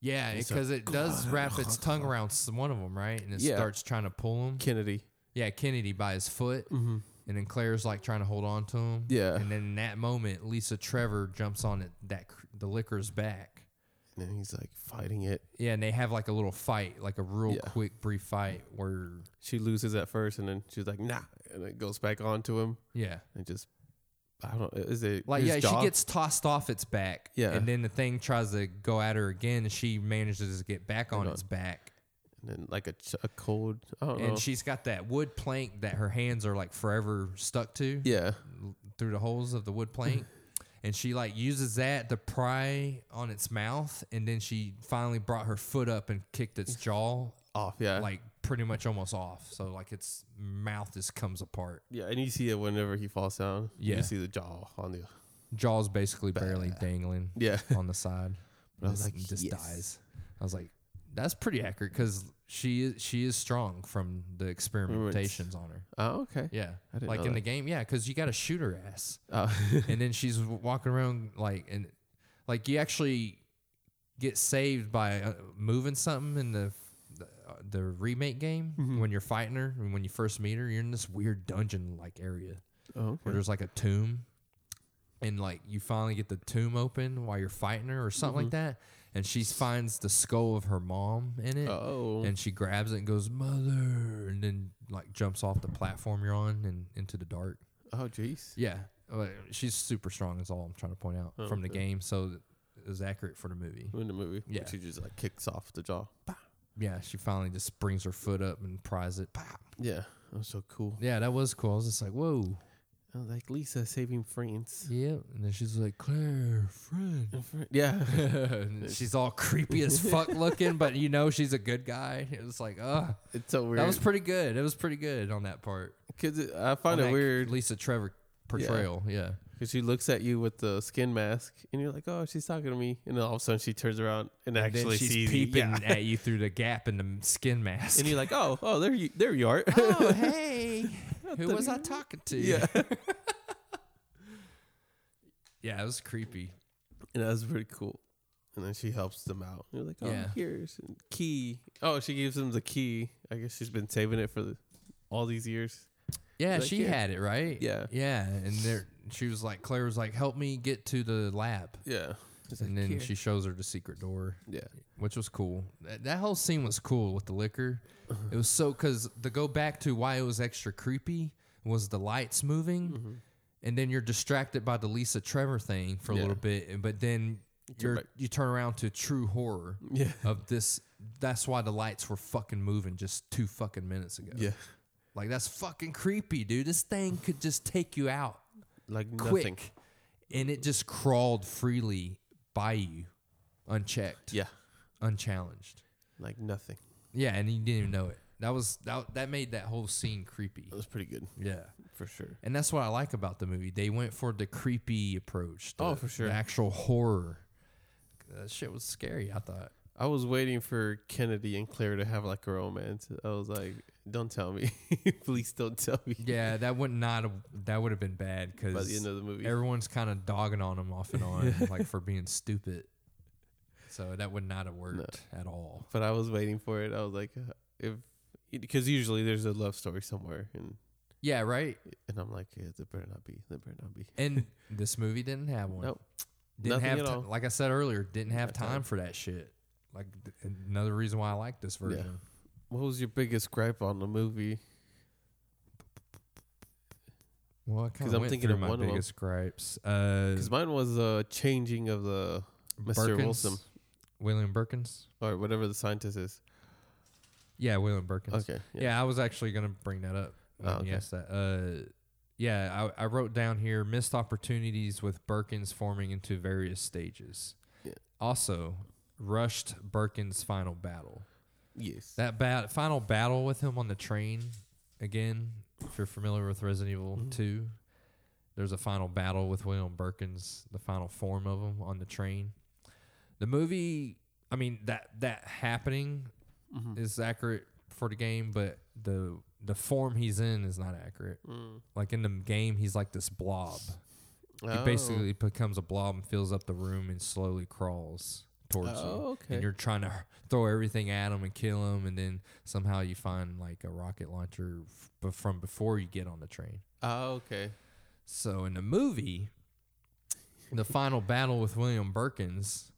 yeah, it's because it does wrap its tongue around s- one of them, right? And it Yeah. starts trying to pull him. Kennedy. Yeah, Kennedy by his foot, Mm-hmm. and then Claire's like trying to hold on to him. Yeah. And then in that moment, Lisa Trevor jumps on it, that cr- the Licker's back. And then he's like fighting it. Yeah, and they have like a little fight, like a real Yeah. quick, brief fight where, She loses at first, and then she's like, "Nah," and it goes back onto him, yeah, and just I don't know. Is it like yeah, she gets tossed off its back. Yeah. and then the thing tries to go at her again, and she manages to get back on uh, its back. and then like a, a cold. And know. she's got that wood plank that her hands are like forever stuck to yeah, through the holes of the wood plank. and she like uses that to pry on its mouth, and then she finally brought her foot up and kicked its jaw off. Yeah, like pretty much almost off. So like its mouth just comes apart. yeah, and you see it whenever he falls down. Yeah. you see the jaw on the. Jaw's basically barely dangling Yeah, on the side. But I was Just- like, just yes. dies. I was like, that's pretty accurate because she is she is strong from the experimentations on her. oh okay. Yeah, like in that. the game, yeah, because you got to shoot her ass, Oh. and then she's walking around like and like you actually get saved by uh, moving something in the the, remake game Mhm. when you're fighting her and when you first meet her, you're in this weird dungeon like area oh, where there's like a tomb, and like you finally get the tomb open while you're fighting her or something Mhm. like that, and she finds the skull of her mom in it. Oh, And she grabs it and goes, "Mother!" and then like jumps off the platform you're on and into the dark. oh, jeez. Yeah, she's super strong. Is all I'm trying to point out Oh, from the game. So it was accurate for the movie. In the movie, Yeah. she just like kicks off the jaw. Yeah, she finally just brings her foot up and pries it. Yeah, that was so cool. Yeah, that was cool. I was just like, "Whoa!" I was like Lisa saving friends. Yeah, and then she's like, "Claire, friend." Yeah, And she's all creepy as fuck looking, but you know she's a good guy. It was like, uh it's so weird. that was pretty good. It was pretty good on that part. Cause it, I find On it weird Lisa Trevor portrayal. Yeah. Because she looks at you with the skin mask, and you're like, "Oh, she's talking to me," and then all of a sudden she turns around and, And actually she's sees you. peeping Yeah. at you through the gap in the skin mask. and you're like, "Oh, oh, there you, there you are." oh, hey, who was I talking to? yeah, yeah, it was creepy. and that was pretty cool. And then she helps them out. You're like, "Oh, Yeah. here's a key." Oh, she gives them the key. I guess she's been saving it for the, all these years. Yeah, Like, she here. had it right. Yeah. yeah, and there she was like, Claire was like, "Help me get to the lab," Yeah, She's and like, then "Here." she shows her the secret door. yeah, which was cool. That, that whole scene was cool with the Licker. Uh-huh. It was so because to go back to why it was extra creepy was the lights moving, Mm-hmm. and then you're distracted by the Lisa Trevor thing for a Yeah. little bit, and- but then you're back. you turn around to true horror yeah, of this. That's why the lights were fucking moving just two fucking minutes ago. yeah. like that's fucking creepy, dude. This thing could just take you out Like quick, nothing. and it just crawled freely by you. unchecked, Yeah, unchallenged. like nothing. Yeah, and you didn't even know it. That was that that made that whole scene creepy. It was pretty good Yeah. for sure. And that's what I like about the movie. They went for the creepy approach. the- Oh, for sure. The actual horror. That shit was scary, I thought. I was waiting for Kennedy and Claire to have like a romance. I was like, "Don't tell me, please don't tell me." Yeah, that would not have, that would have been bad because By the end of the movie, everyone's kind of dogging on him off and on, like for being stupid. So that would not have worked at all. but I was waiting for it. I was like, uh, if because usually there's a love story somewhere, and Yeah, right. and I'm like, yeah, there better not be. There better not be. And this movie didn't have one. Nope. Didn't Nothing have all. like I said earlier, didn't have have time. time for that shit. Like th- another reason why I like this version. What was your biggest gripe on the movie? Well, I 'Cause kind of I'm went thinking through of my one of 'em. biggest gripes. Uh, Because mine was uh changing of the Mr. Birkins? Wilson William Birkins. or whatever the scientist is. Yeah, William Birkins. Okay, Yeah. I was actually gonna bring that up. Oh, okay. Yes, that. Uh, yeah, I, I wrote down here missed opportunities with Birkins forming into various stages. Yeah. Also, rushed Birkins' final battle. Yes. That bat final battle with him on the train again. If you're familiar with Resident Evil Mhm. Two, there's a final battle with William Birkins, the final form of him on the train. The movie, I mean that that happening Mhm. is accurate for the game, but the the form he's in is not accurate. Mm. Like in the game, he's like this blob. He Oh. basically becomes a blob and fills up the room and slowly crawls towards you Oh, okay. and you're trying to throw everything at him and kill him, and then somehow you find like a rocket launcher f- from before you get on the train. Oh, okay. So in the movie, the final battle with William Birkins.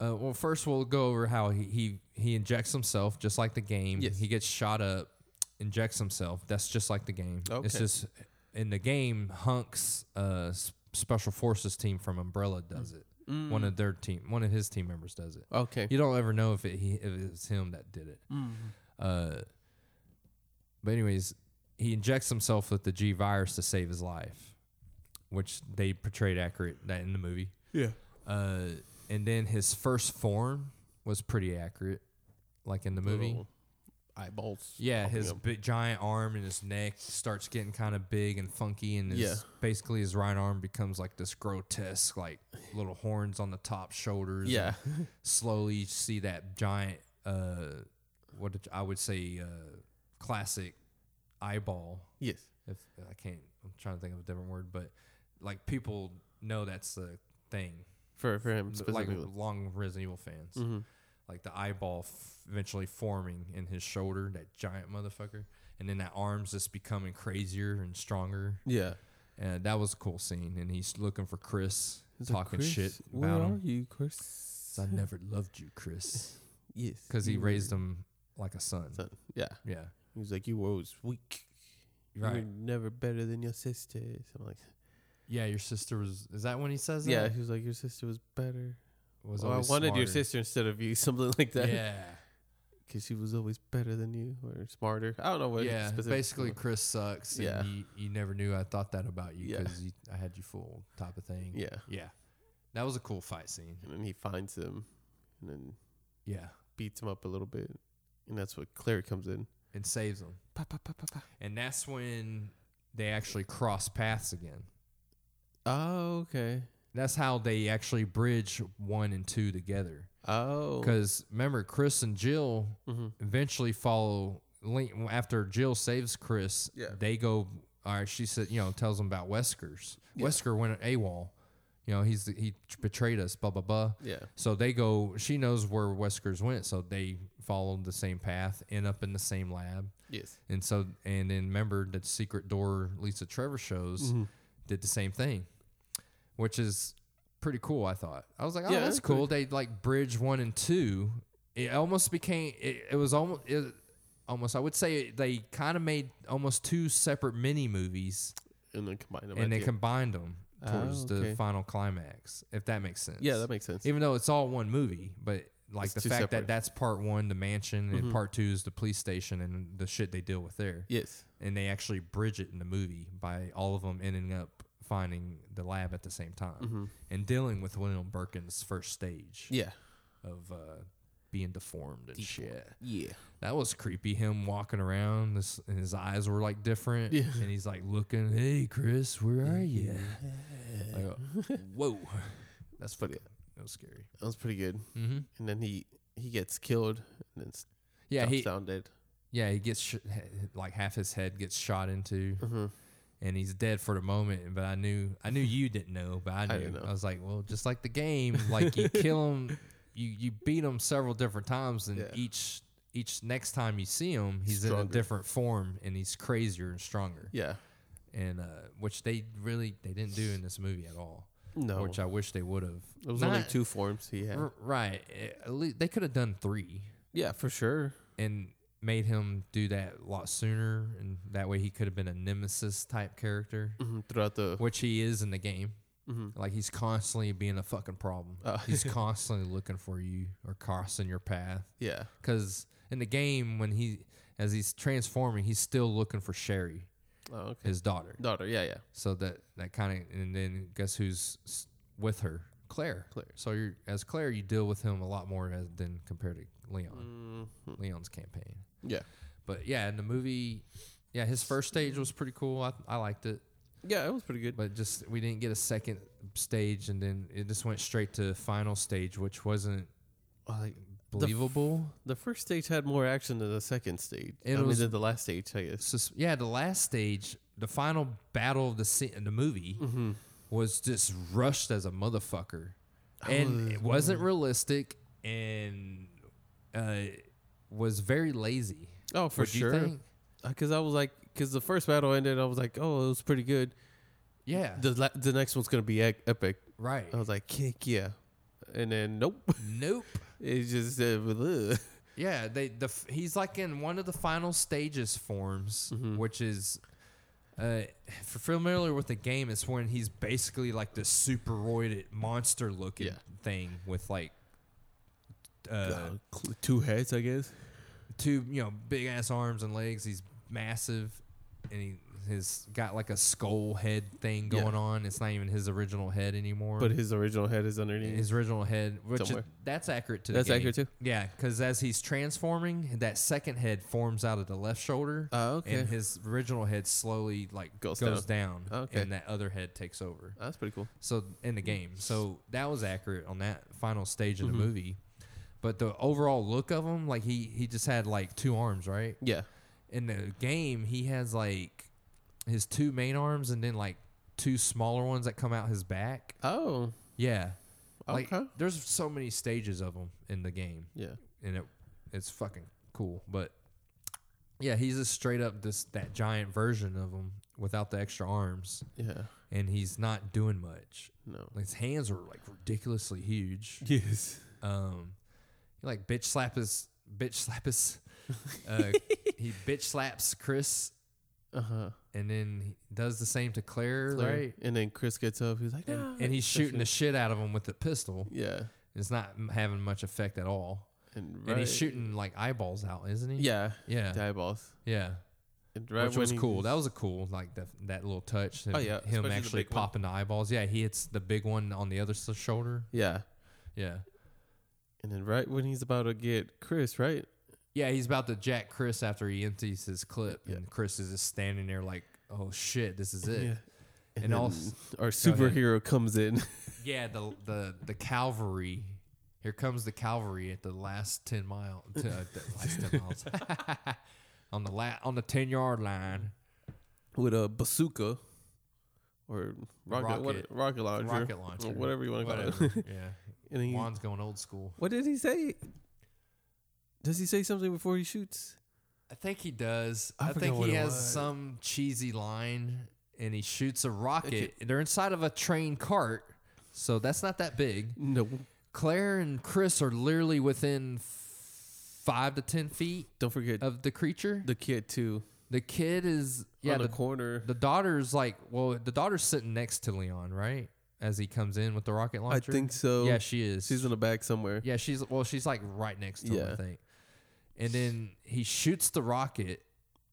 Uh, well, first we'll go over how he, he he injects himself just like the game. Yes. He gets shot up, injects himself. That's just like the game. Okay. It's just in the game, Hunk's uh, special forces team from Umbrella does it. Mm. One of their team, one of his team members does it. Okay. You don't ever know if it he if it's him that did it. Mm. Uh, but anyways, he injects himself with the G virus to save his life, which they portrayed accurate that in the movie. Yeah. Uh, and then his first form was pretty accurate, like in the movie. Little eyeballs. Yeah, his up. big giant arm and his neck starts getting kind of big and funky, and his, Yeah. basically his right arm becomes like this grotesque, like little horns on the top shoulders. Yeah. slowly you see that giant, uh, what did- I would say, uh, classic eyeball. yes. If I can't, I'm trying to think of a different word, but like people know that's the thing. For for him Like long Resident Evil fans, mm-hmm. Like the eyeball f- eventually forming in his shoulder, that giant motherfucker, and then that arm's just becoming crazier and stronger. Yeah. And that was a cool scene. And he's looking for Chris, He's like, talking "Chris, shit Where about are him. you, Chris? I never loved you, Chris, Yes. because he you raised him like a son. son. Yeah. Yeah. He was like, you were always weak. You Right. were never better than your sister. Something like Yeah, your sister was. Is that when he says Yeah, that? he was like, your sister was better. Was Well, I always wanted your sister instead of you, something like that. Yeah, Because she was always better than you or smarter. I don't know what. yeah. specific- Basically, Chris sucks. Yeah. and you, you never knew I thought that about you Yeah. because I had you fooled, type of thing. Yeah. yeah. That was a cool fight scene. And then he finds him and then Yeah, beats him up a little bit. And that's what Claire comes in. and saves him. Pa, pa, pa, pa, pa. And that's when they actually cross paths again. Oh, okay. That's how they actually bridge one and two together. Oh. Because remember, Chris and Jill hmm eventually follow Link after Jill saves Chris. Yeah. They go. All right. She said, you know, tells them about Wesker's. Yeah. Wesker went AWOL. You know, he's he betrayed us. Blah blah blah. Yeah. So they go. She knows where Wesker's went. So they followed the same path, end up in the same lab, Yes. and so and then remember that secret door Lisa Trevor shows Mhm. did the same thing, which is pretty cool. I thought I was like, oh, Yeah, that's that's pretty cool. They like bridge one and two. It almost became. It, it was almost. It, almost, I would say they kind of made almost two separate mini movies, And then combined them. and they the combined them towards Oh, okay. the final climax. If that makes sense. Yeah, that makes sense. Even though it's all one movie, but like It's the fact separate. that that's part one, the mansion, and Mhm. part two is the police station and the shit they deal with there yes. and they actually bridge it in the movie by all of them ending up finding the lab at the same time Mm-hmm. and dealing with William Birkin's first stage Yeah. of uh, being deformed and shit. Yeah. That was creepy. Him walking around, this, and his eyes were like different, Yeah. and he's like looking, "Hey, Chris, where are you?" Like, whoa, that's funny. That was scary. That was pretty good. Mm-hmm. And then he he gets killed and then Yeah, he down dead. yeah he gets sh- like half his head gets shot into, Mm-hmm. And he's dead for the moment. But I knew I knew you didn't know, but I knew. I I, know. was like, well, just like the game, like you kill him, you you beat him several different times, and Yeah. each each next time you see him, he's in a different form, and he's crazier and stronger. Yeah. and uh, which they really they didn't do in this movie at all. No. Which I wish they would have. It was only two forms he had. Right. Eh, At least they could have done three yeah, for sure. and made him do that a lot sooner, and that way he could have been a nemesis type character, hmm Throughout the. which he is in the game. hmm Like he's constantly being a fucking problem. Oh. he's constantly looking for you or crossing your path. Yeah. Because in the game, when he as he's transforming, he's still looking for Sherry, Oh, okay. his daughter. Daughter. Yeah, yeah. So that that kind of and then guess who's with her? Claire. Claire. So you're as Claire, you deal with him a lot more as, than compared to Leon. Mhm. Leon's campaign. Yeah. But yeah, in the movie, yeah, his first stage was pretty cool. I I liked it, Yeah, it was pretty good. but just we didn't get a second stage, and then it just went straight to final stage, which wasn't like, the f- believable. The first stage had more action than the second stage. It I was- than the last stage, I guess. Sus- yeah, the last stage, the final battle of the se- the movie Mm-hmm. was just rushed as a motherfucker, and was it wasn't realistic and uh, was very lazy. Oh, for you sure. think? Because I was like, because the first battle ended, I was like, oh, it was pretty good. Yeah, The la- the next one's gonna be ec- epic. right. I was like, kick yeah, and then nope. nope. It just uh, ugh. Yeah, they the f- he's like in one of the final stages forms, Mhm. which is. Uh, familiar with the game, it's when he's basically like this superroided monster looking Yeah. thing with like uh, Uh, two heads, I guess. two you know big ass arms and legs. He's massive, and he has got like a skull head thing Yeah. going on. It's not even his original head anymore. But his original head is underneath. his original head, which is, that's accurate to That's game. accurate too. Yeah, because as he's transforming, that second head forms out of the left shoulder, Oh, okay. and his original head slowly like Goes goes, down, Okay. and that other head takes over. That's pretty cool. So in the game, so that was accurate on that final stage of Mhm. the movie. But the overall look of him, like he he just had like two arms, right? Yeah. In the game, he has like his two main arms and then like two smaller ones that come out his back. Oh. Yeah, like Okay. there's so many stages of him in the game Yeah. and it it's fucking cool. But yeah, he's just straight up this that giant version of him without the extra arms, Yeah. and he's not doing much. No. His hands are like ridiculously huge. Yes. Um, he like bitch slap his bitch slap his. Uh, he bitch slaps Chris, Uh huh. and then he does the same to Claire, right? And then Chris gets up. He's like, And, "Ah," and he's shooting the shit out of him with the pistol. Yeah. It's not having much effect at all. And, And he's shooting like eyeballs out, isn't he? Yeah. yeah, The eyeballs. yeah. And right which was cool. That was a cool like that that little touch. Oh, yeah, especially him the actually one. popping the eyeballs. Yeah, he hits the big one on the other shoulder. Yeah. Yeah, And then right when he's about to get Chris, right? yeah. He's about to jack Chris after he empties his clip, and Chris is just standing there like, "Oh shit, this is it." Yeah. And, And also- our superhero comes in. Yeah, the the the cavalry. Here comes the cavalry at the last ten mile, uh, the last ten miles, on the la- on the ten yard line. with a bazooka or rocket Rocket. rocket, rocket launcher, Rocket launcher. or whatever you want to call Whatever. it. yeah, and he, Juan's going old school. what did he say? Does he say something before he shoots? I think he does. I I, think he has was. some cheesy line, and he shoots a rocket. They're inside of a train cart, so that's not that big. No, Claire and Chris are literally within five to ten feet don't forget of the creature. the kid too. The kid is yeah. the, The, corner. the daughter's like well, the daughter's sitting next to Leon, right? As he comes in with the rocket launcher? I think so. Yeah, she is. she's in the back somewhere. Yeah, she's well, she's like right next to him, Yeah. I think. And then he shoots the rocket.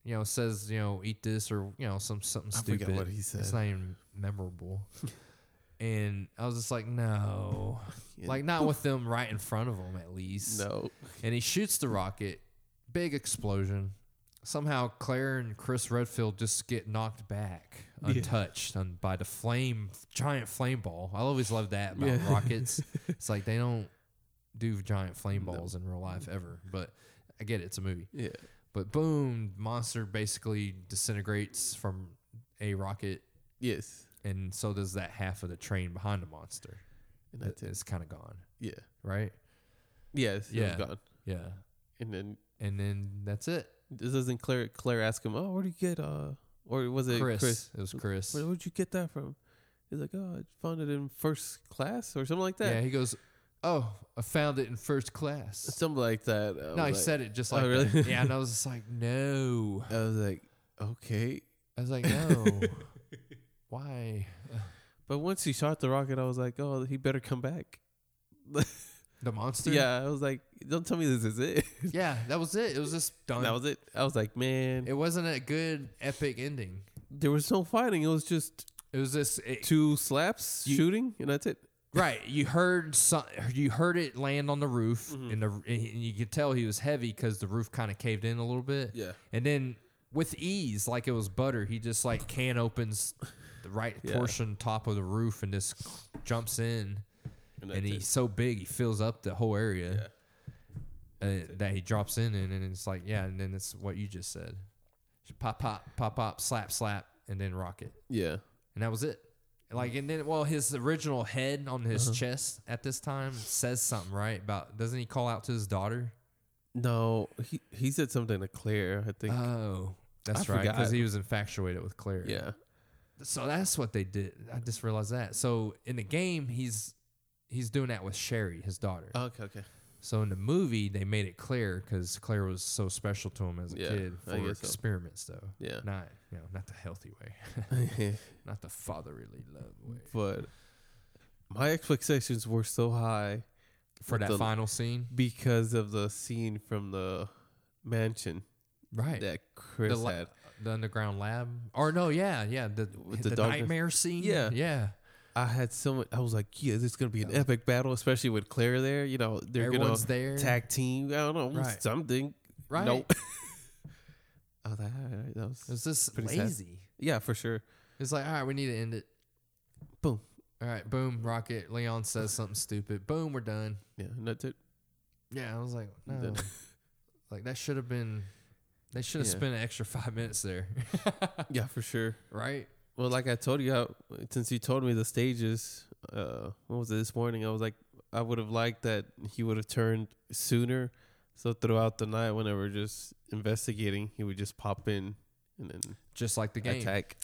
you know, says, you know, eat this or you know, some something I stupid. forget what he said. It's not even memorable. and I was just like, no, Yeah. like not with them right in front of him at least. no. And he shoots the rocket, big explosion. Somehow Claire and Chris Redfield just get knocked back. Untouched on, by the flame giant flame ball. I always love that about Yeah. rockets. It's like they don't do giant flame No. balls in real life ever. But I get it, it's a movie. Yeah. But boom, monster basically disintegrates from a rocket, Yes. and so does that half of the train behind the monster. And that's it. It's kind of gone, Yeah. right? Yes. Yeah. Gone. Yeah, And then and then that's it. this doesn't Claire Claire ask him, Oh, where do you get uh or was it Chris. Chris? It was Chris. Where would you get that from? He's like, Oh, I found it in first class or something like that. Yeah, he goes, "Oh, I found it in first class." Something like that. I No, he like- said it just Oh, like really? that. Yeah, and I was just like, "No." I was like, Okay. I was like, "No." Why? But once he shot the rocket, I was like, Oh, he better come back. The monster? Yeah, I was like, Don't tell me this is it. Yeah, that was it. It was just done. that was it. I was like, Man, it wasn't a good epic ending. there was no fighting. It was just It was just it, two slaps, You- shooting, and that's it. right. You heard some. You heard it land on the roof, Mhm. and the and you could tell he was heavy because the roof kind of caved in a little bit. Yeah. And then with ease, like it was butter, he just like can opens the right Yeah. portion top of the roof and just jumps in. And, and he's it. so big he fills up the whole area uh, that he drops in and, and it's like yeah and then it's what you just said pop pop pop pop slap slap and then rocket Yeah. and that was it like and then well his original head on his Uh-huh. chest at this time says something right about doesn't he call out to his daughter No, he he said something to Claire. I think. oh that's I right because he was infatuated with claire yeah. so that's what they did i just realized that so in the game he's he's doing that with sherry his daughter oh, Okay. Okay. So in the movie, they made it clear because Claire was so special to him as a Yeah, kid I for guess so. experiments, though. Yeah. Not you know, not the healthy way, not the fatherly love way. but my expectations were so high For With that the- final scene, because of the scene from the mansion right? that Chris the, la- had. the underground lab, or no, yeah, yeah, the With the, the nightmare scene. Yeah. yeah. I had so much. I was like, yeah, this is gonna be an epic battle, especially with Claire there. You know, they're Everyone's gonna there, tag team. I don't know Right. something. right? Nope. I was like, all right, that was It was just Pretty sad. lazy. yeah for sure. It's like, all right, we need to end it. Boom. All right, boom, rocket. Leon says something stupid. Boom, we're done. Yeah, that's it. Yeah, I was like, no, like that should have been. They should have Yeah. spent an extra five minutes there, Yeah, for sure. right? Well, like I told you, I, since you told me the stages, uh, what was it this morning? I was like, I would have liked that he would have turned sooner. So throughout the night, when were just investigating, he would just pop in and then Just like the game. attack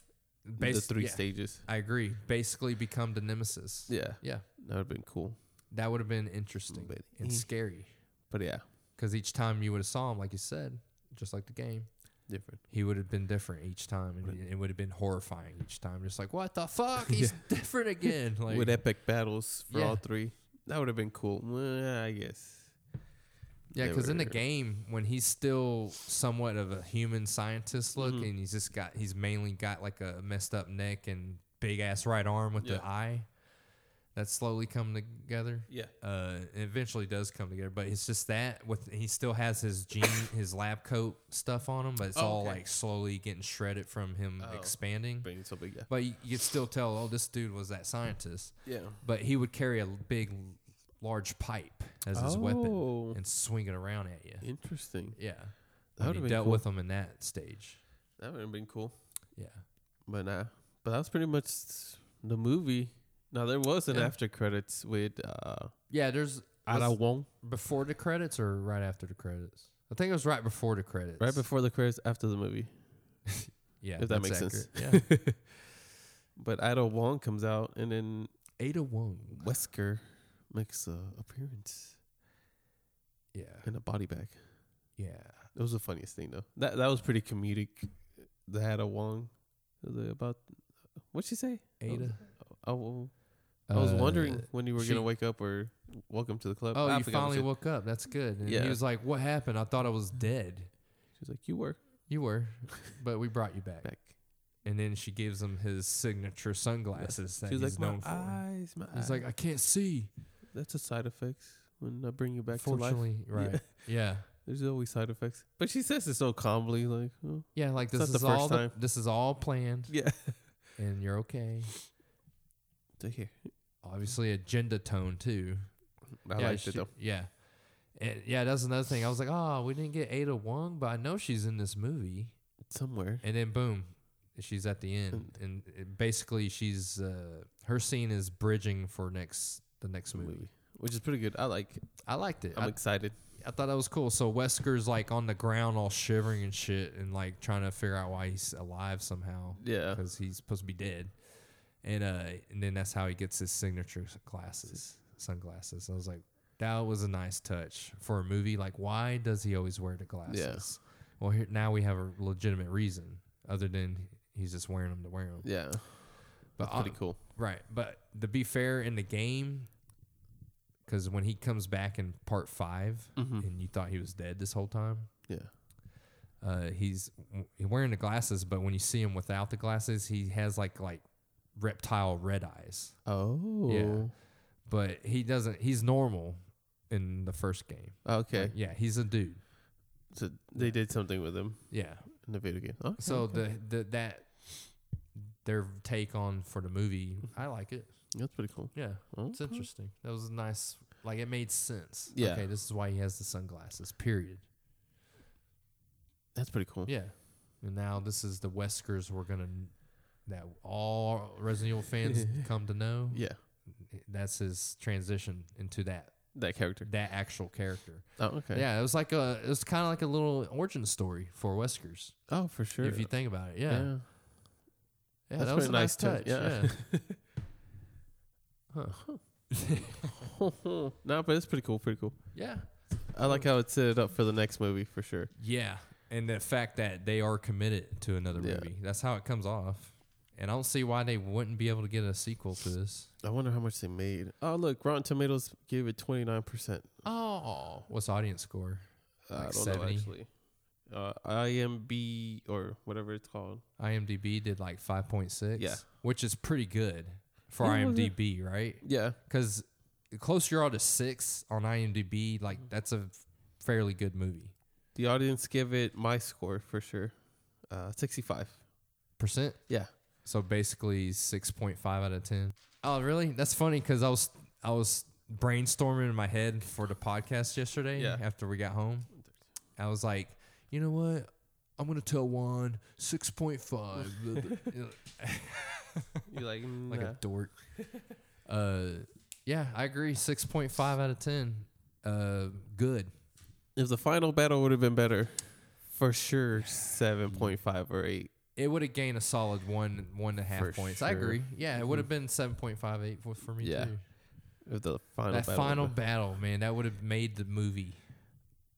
Bas- the three yeah, stages. I agree. Basically, become the nemesis. Yeah, Yeah, that would have been cool. that would have been interesting But, and scary. but yeah, Because each time you would have saw him, like you said, just like the game, different. he would have been different each time, and Right. it would have been horrifying each time. Just like, what the fuck? He's different again. Like, With epic battles for Yeah. all three, that would have been cool. Well, I guess. yeah, because in the game, when he's still somewhat of a human scientist look, Mhm. and he's just got, he's mainly got like a messed up neck and big ass right arm with Yeah. the eye. That slowly come together. Yeah. uh, it eventually does come together. But it's just that with he still has his gene, his lab coat stuff on him, but it's Oh, all okay. like slowly getting shredded from him Oh. expanding. Being so big, yeah. But you, you could still tell, oh, this dude was that scientist. Yeah. But he would carry a big, large pipe as his weapon Oh, and swing it around at you. interesting. Yeah, That would he have been dealt cool. with him in that stage. That would have been cool. Yeah, But nah. But that was pretty much the movie. Now there was an Yeah. after credits with uh yeah. There's Ada was- Wong. before the credits or right after the credits. I think it was right before the credits. Right before the credits after the movie. yeah, if that that's makes sense. accurate. Yeah, But Ada Wong comes out and then Ada Wong. Wesker makes a appearance Yeah, in a body bag. yeah. It was the funniest thing though. That that was pretty comedic. The Ada Wong. It about what'd she say? Ada. Oh, I was wondering Uh, when you were she- gonna wake up or welcome to the club. Oh, I you finally woke up. That's good. And Yeah. he was like, "What happened? I thought I was dead." She was like, "You were." You were, but we brought you back. Back. And then she gives him his signature sunglasses that She's he's like, known my for. eyes, my He's eyes. like, I can't see. That's a side effect when I bring you back to life. Fortunately, right? Yeah. There's always side effects. But she says it so calmly, like, oh, yeah, Like this is all the, this is all planned, yeah. and you're okay. To hear. Obviously, agenda tone too. I yeah, liked she- it though. Yeah. And yeah, that's another thing. I was like, oh, we didn't get Ada Wong, but I know she's in this movie. Somewhere. And then boom, she's at the end, and it, basically she's uh, her scene is bridging for next the next movie. movie. Which is pretty good. I like it. I liked it. I'm I, excited. I thought that was cool. So Wesker's like on the ground, all shivering and shit, and like trying to figure out why he's alive somehow Yeah. because he's supposed to be dead. And uh, and then that's how he gets his signature glasses, sunglasses. I was like, that was a nice touch for a movie. Like, why does he always wear the glasses? Well, here, now we have a legitimate reason, other than he's just wearing them to wear them. Yeah. But That's pretty cool. Right, but to be fair, in the game, because when he comes back in part 5 Mhm. and you thought he was dead this whole time, Yeah. uh, he's wearing the glasses. But when you see him without the glasses, he has like like reptile red eyes. Oh. Yeah. But he doesn't. He's normal in the first game. Okay. Like, yeah, he's a dude. So they did something with him Yeah. in the video game. Okay, So okay. the the that their take on for the movie, I like it. that's pretty cool. Yeah. It's interesting. That was nice. Like it made sense. Yeah. Okay, this is why he has the sunglasses. Period. That's pretty cool. Yeah. And now this is the Weskers we're gonna that all Resident Evil fans come to know. Yeah. That's his transition into that That character. that actual character. Oh, okay. Yeah, it was like a it was kind of like a little origin story for Weskers Oh, for sure. if you think about it. Yeah. Yeah, That's that was a nice nice touch. Yeah. Yeah. huh. no, but it's pretty cool. Pretty cool. Yeah. I like how it set it up for the next movie for sure. Yeah, and the fact that they are committed to another Yeah. movie. That's how it comes off. And I don't see why they wouldn't be able to get a sequel to this. I wonder how much they made. Oh, look, Rotten Tomatoes gave it twenty nine percent. Oh, what's the audience score? I don't know 70? actually. Uh, IMB or whatever it's called. IMDb did like 5.6. Yeah. Which is pretty good for Yeah. IMDb, right? Yeah, Because the closer you are to six on IMDb, like that's a fairly good movie. the audience give it my score for sure. Uh, sixty five. Percent? Yeah. So basically 6.5 out of 10. Oh, really? That's funny because I was I was brainstorming in my head for the podcast yesterday Yeah. after we got home. I was like, you know what? I'm gonna tell Juan 6.5. You're like, like nah. a dork. uh, yeah, I agree. 6.5 out of 10. Uh, good. if the final battle would have been better, for sure seven point five or eight. It would have gained a solid one one and a half For points. I agree. Yeah, it would have mm-hmm. been 7.58 for, for me Yeah. too. If the final that battle final battle, man, that would have made the movie.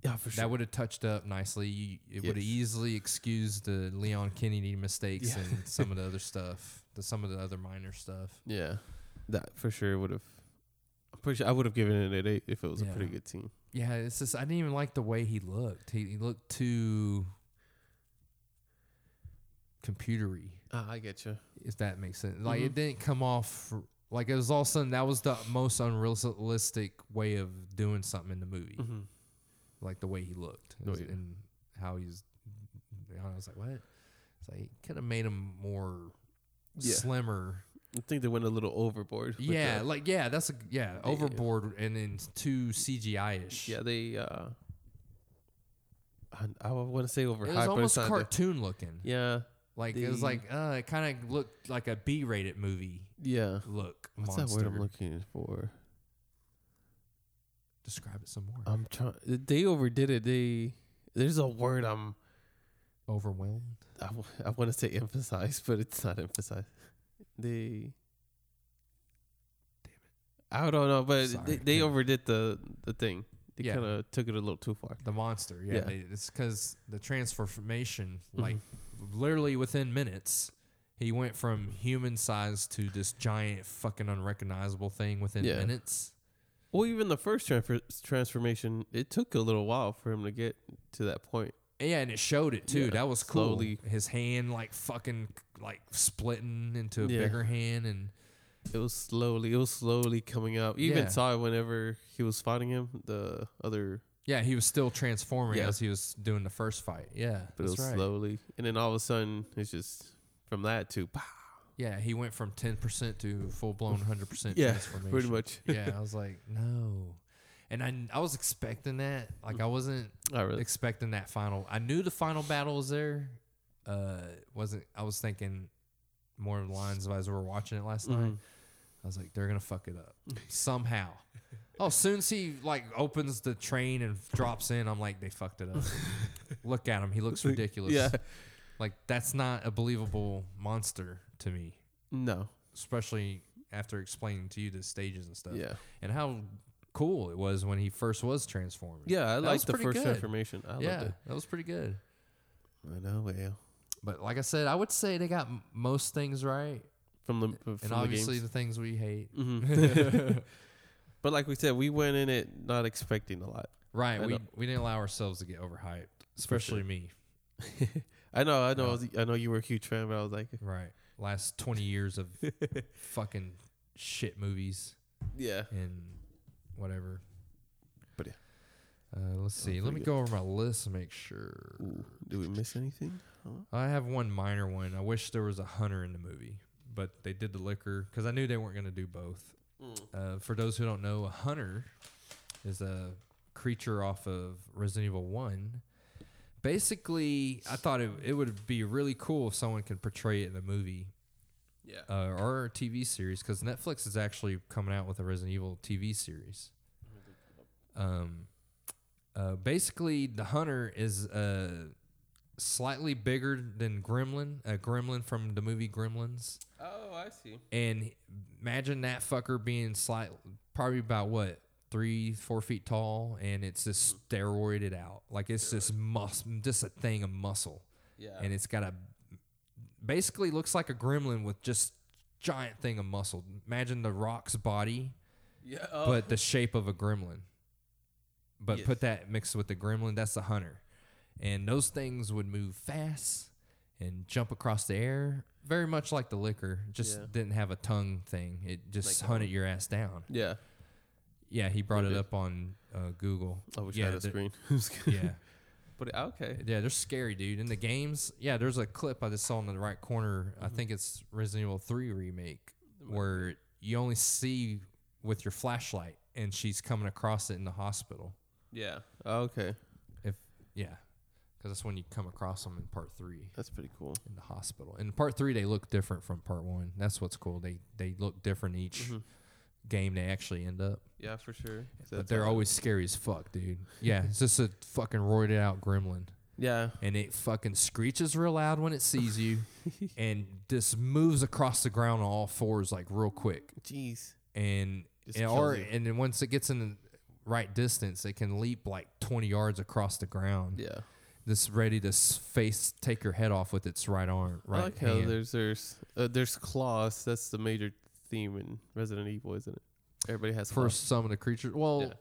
yeah, for sure. That would have touched up nicely. You, it would have easily excused the Leon Kennedy mistakes Yeah. and some of the other stuff, the some of the other minor stuff. yeah, that for sure would have. Pretty sure I would have given it an eight if it was Yeah. a pretty good team. Yeah, it's just I didn't even like the way he looked. He, he looked too computery, Ah, I get you. if that makes sense. Like Mhm. it didn't come off like it was all of a sudden that was the most unrealistic way of doing something in the movie. Mm-hmm. Like the way he looked Oh, and- yeah. and how he's. I was like, what? It's like it could have made him more Yeah. slimmer. I think they went a little overboard. Yeah, like yeah, that's a yeah They- overboard and then too CGI ish. yeah, they. uh I, I want to say overhyped, it was almost cartoon looking. yeah, Like it was The- like uh, it kind of looked like a B-rated movie yeah. look. What's monster. that word I'm looking for? Describe it some more. I'm trying. They overdid it. They there's a word I'm. Overwhelmed. I, w- I want to say emphasize, but it's not emphasized. They. I don't know, but Sorry, they, they overdid the the thing. They Yeah. kind of took it a little too far. The monster. Yeah, Yeah. They, it's because the transformation, like literally within minutes, he went from human size to this giant fucking unrecognizable thing within Yeah. minutes. Well, even the first transfer, transformation, it took a little while for him to get to that point. Yeah, and it showed it too. Yeah, that was cool. slowly. His hand like fucking like splitting into a Yeah. bigger hand and It was slowly. It was slowly coming up. You even Yeah. saw it whenever he was fighting him. The other, yeah, he was still transforming Yeah. as he was doing the first fight. Yeah, but it that's was right. slowly, and then all of a sudden it's just from that to pow. Yeah, he went from ten percent to full blown hundred percent Yeah, transformation. pretty much. yeah, I was like, no, and I I was expecting that. Like I wasn't I really. expecting that final. I knew the final battle was there. Uh, wasn't I was thinking more lines of as we were watching it last night. Mhm. I was like, they're gonna fuck it up somehow. Oh, soon as he like opens the train and drops in, I'm like, they fucked it up. Look at him; he looks ridiculous. Yeah. like that's not a believable monster to me, No. especially after explaining to you the stages and stuff Yeah. and how cool it was when he first was transforming. Yeah, I liked the first good. transformation. I yeah, loved it. that was pretty good. I know. Well, But like I said, I would say they got m- most things right, from the from and the obviously games. the things we hate. Mhm. but like we said, we went in it not expecting a lot. Right, I we know. we didn't allow ourselves to get overhyped, especially me. I know, I know. I, was- I know you were a huge fan, but I was like, Right, last twenty years of fucking shit movies yeah, and whatever. But yeah. Uh, let's see. Oh, Let me pretty go over my list and make sure. Ooh, did we miss anything? Huh? I have one minor one. I wish there was a hunter in the movie, but they did the Licker because I knew they weren't going to do both. Uh, for those who don't know, a hunter is a creature off of Resident Evil 1. Basically, I thought it, it would be really cool if someone could portray it in a movie Yeah. uh, or a TV series because Netflix is actually coming out with a Resident Evil TV series. Um, uh, basically, the hunter is uh, slightly bigger than Gremlin, a Gremlin from the movie Gremlins. Oh, I see. And imagine that fucker being slight, probably about what three, four feet tall, and it's just hmm. steroided out, like it's just mus, just a thing of muscle, Yeah. and it's got a basically looks like a gremlin with just giant thing of muscle. Imagine the Rock's body, yeah. Uh, but the shape of a gremlin. But Yes. put that mixed with the gremlin, that's the hunter. And those things would move fast and jump across the air, very much like the Licker. Just Yeah. didn't have a tongue thing. It just Like, hunted your ass down. yeah. Yeah, he brought it Okay. up on uh, Google. I wish yeah, I had a the- screen. yeah, but okay. yeah, they're scary, dude. In the games, yeah, there's a clip I just saw in the right corner. I Mm-hmm. think it's Resident Evil 3 remake where you only see with your flashlight and she's coming across it in the hospital. Yeah. Okay. If yeah, because that's when you come across them in part three That's pretty cool. in the hospital. In part three, they look different from part one. That's what's cool. They they look different each Mhm. game they actually end up. Yeah, for sure. But they're always scary as fuck, dude. Yeah, it's just a fucking roided out gremlin. Yeah. And it fucking screeches real loud when it sees you and just moves across the ground on all fours like real quick. Jeez. And, Just and or you. and then once it gets in the right distance, it can leap like twenty yards across the ground. Yeah. Just ready to face take your head off with its right arm, right I like how there's there's uh, there's claws. That's the major theme in Resident Evil, isn't it? Everybody has for claws. some of the creatures. Well, Yeah.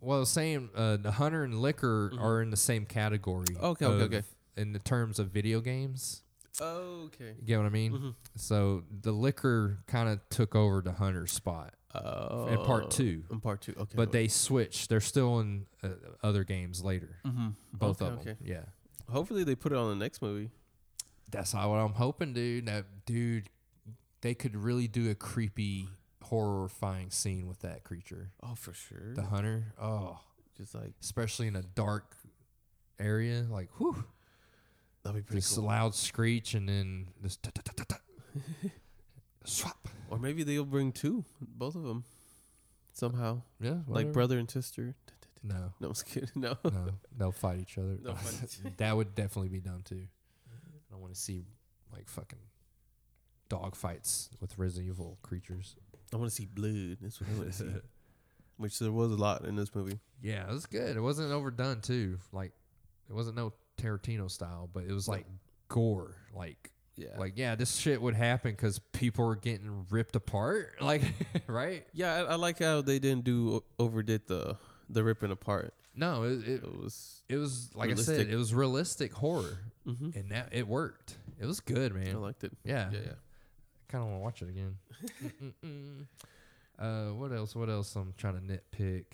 well, same. Uh, the hunter and Licker Mhm. are in the same category. Okay, okay, of- okay. In the terms of video games, okay. you get what I mean. Mhm. So the Licker kind of took over the hunter spot Oh. in part two, In part two, okay. but they switched. They're still in uh, other games later. mm-hmm. Both okay, of them. Okay. Yeah, Hopefully they put it on the next movie. that's how what I'm hoping, dude. That dude, they could really do a creepy, horrifying scene with that creature, Oh, for sure. the hunter. Oh, Just like especially in a dark area, like whew. that'd be pretty Just cool. a loud screech and then this swap. Or maybe they'll bring two, both of them, somehow, Yeah, like brother and sister. No, No, I was kidding. No. no, they'll fight each other. Fight that would definitely be done too. I don't want to see like fucking dog fights with Resident Evil creatures. I want to see blood. That's what I want to see. Which there was a lot in this movie. Yeah, it was good. It wasn't overdone too. Like it wasn't no Tarantino style, but it was like gore. Like Yeah. like yeah, this shit would happen because people were getting ripped apart. Like right. yeah, I, I like how they didn't do overdid the the ripping apart. No, it, it It was. it was like I said, it was realistic horror, Mm-hmm. and that it worked. It was good, man. I liked it. Yeah, Yeah, yeah. kind of want to watch it again. Uh, what else? What else? I'm trying to nitpick.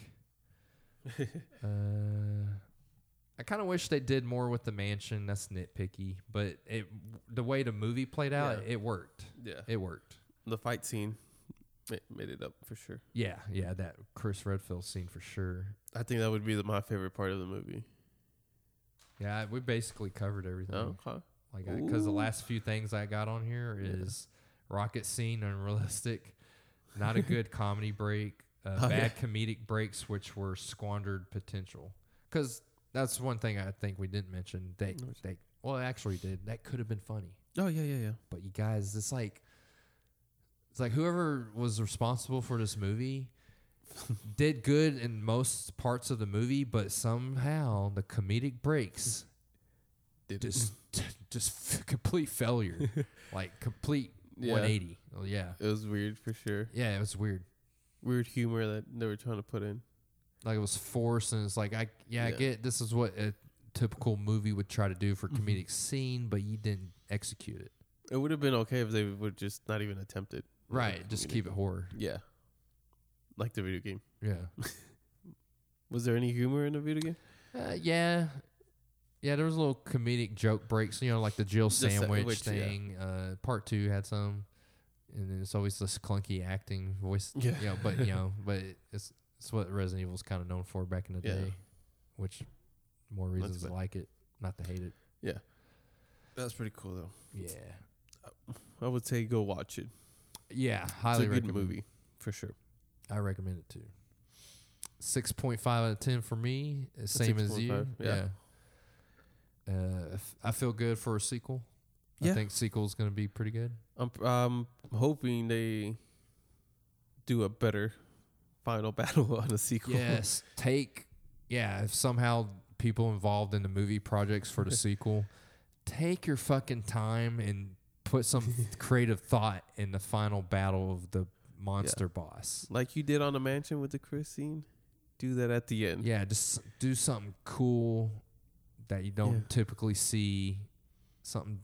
uh, I kind of wish they did more with the mansion. That's nitpicky, but it the way the movie played out, Yeah. it worked. Yeah. It worked. The fight scene ma- made it up for sure. Yeah, yeah, that Chris Redfield scene for sure. I think that would be the, my favorite part of the movie. Yeah, we basically covered everything. Oh, okay. Like, because the Ooh. last few things I got on here Yeah. is rocket scene unrealistic, not a good comedy break, uh, Oh, bad yeah. comedic breaks which were squandered potential. Because that's one thing I think we didn't mention. They, they, well, actually did. That could have been funny, Oh yeah, yeah, yeah. but you guys, it's like, it's like whoever was responsible for this movie. did good in most parts of the movie, but somehow the comedic breaks Did just just f- complete failure like complete Yeah. 180 oh, yeah it was weird for sure. yeah it was weird Weird humor that they were trying to put in. Like it was forced and it's like i yeah, i get this is what a typical movie would try to do for Mhm. comedic scene but you didn't execute it It would have been okay if they would just not even attempt it. right just keep it horror Yeah. Like the video game. yeah Was there any humor in the video game? uh, yeah yeah there was a little comedic joke breaks you know like the jill The sandwich, sandwich, yeah. thing uh part two had some and then it's always this clunky acting voice Yeah. you know, but you know, but it's it's what Resident Evil's kind of known for back in the Yeah. day, which more reasons to like it, not to hate it. Yeah. That's pretty cool though. Yeah, I would say go watch it. yeah, It's highly a good recommend. movie for sure. I recommend it too. Six point five out of ten for me, uh, same as you. 6.5, yeah. yeah. Uh, f- I feel good for a sequel. Yeah. I think sequel's gonna be pretty good. I'm I'm hoping they do a better final battle on a sequel. Yes, take yeah. If somehow people involved in the movie projects for the sequel, take your fucking time and put some creative thought in the final battle of the monster boss. like you did on the mansion with the Chris scene. Do that at the end. Yeah, just do something cool that you don't Yeah. typically see. Something,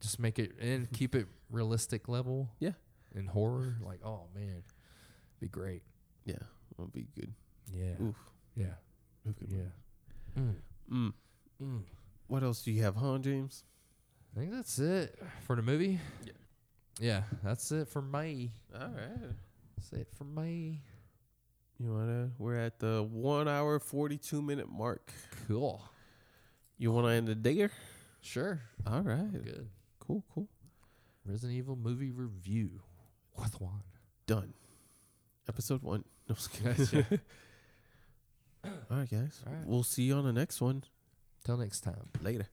just make it and keep it realistic level. Yeah. in horror, like oh man, be great. Yeah, it'll be good. Yeah, Oof. yeah, Good yeah. Mm. Mm. Mm. What else do you have, huh, James? I think that's it for the movie. Yeah. Yeah, that's it for me. All right. That's it for me. You wanna? We're at the one hour forty two minute mark. Cool. You wanna end the digger? Sure. All right. Good. Cool. Cool. Resident Evil movie review with Juan. Done. Episode one. No. All right, guys. All right. We'll see you on the next one. Till next time. Later.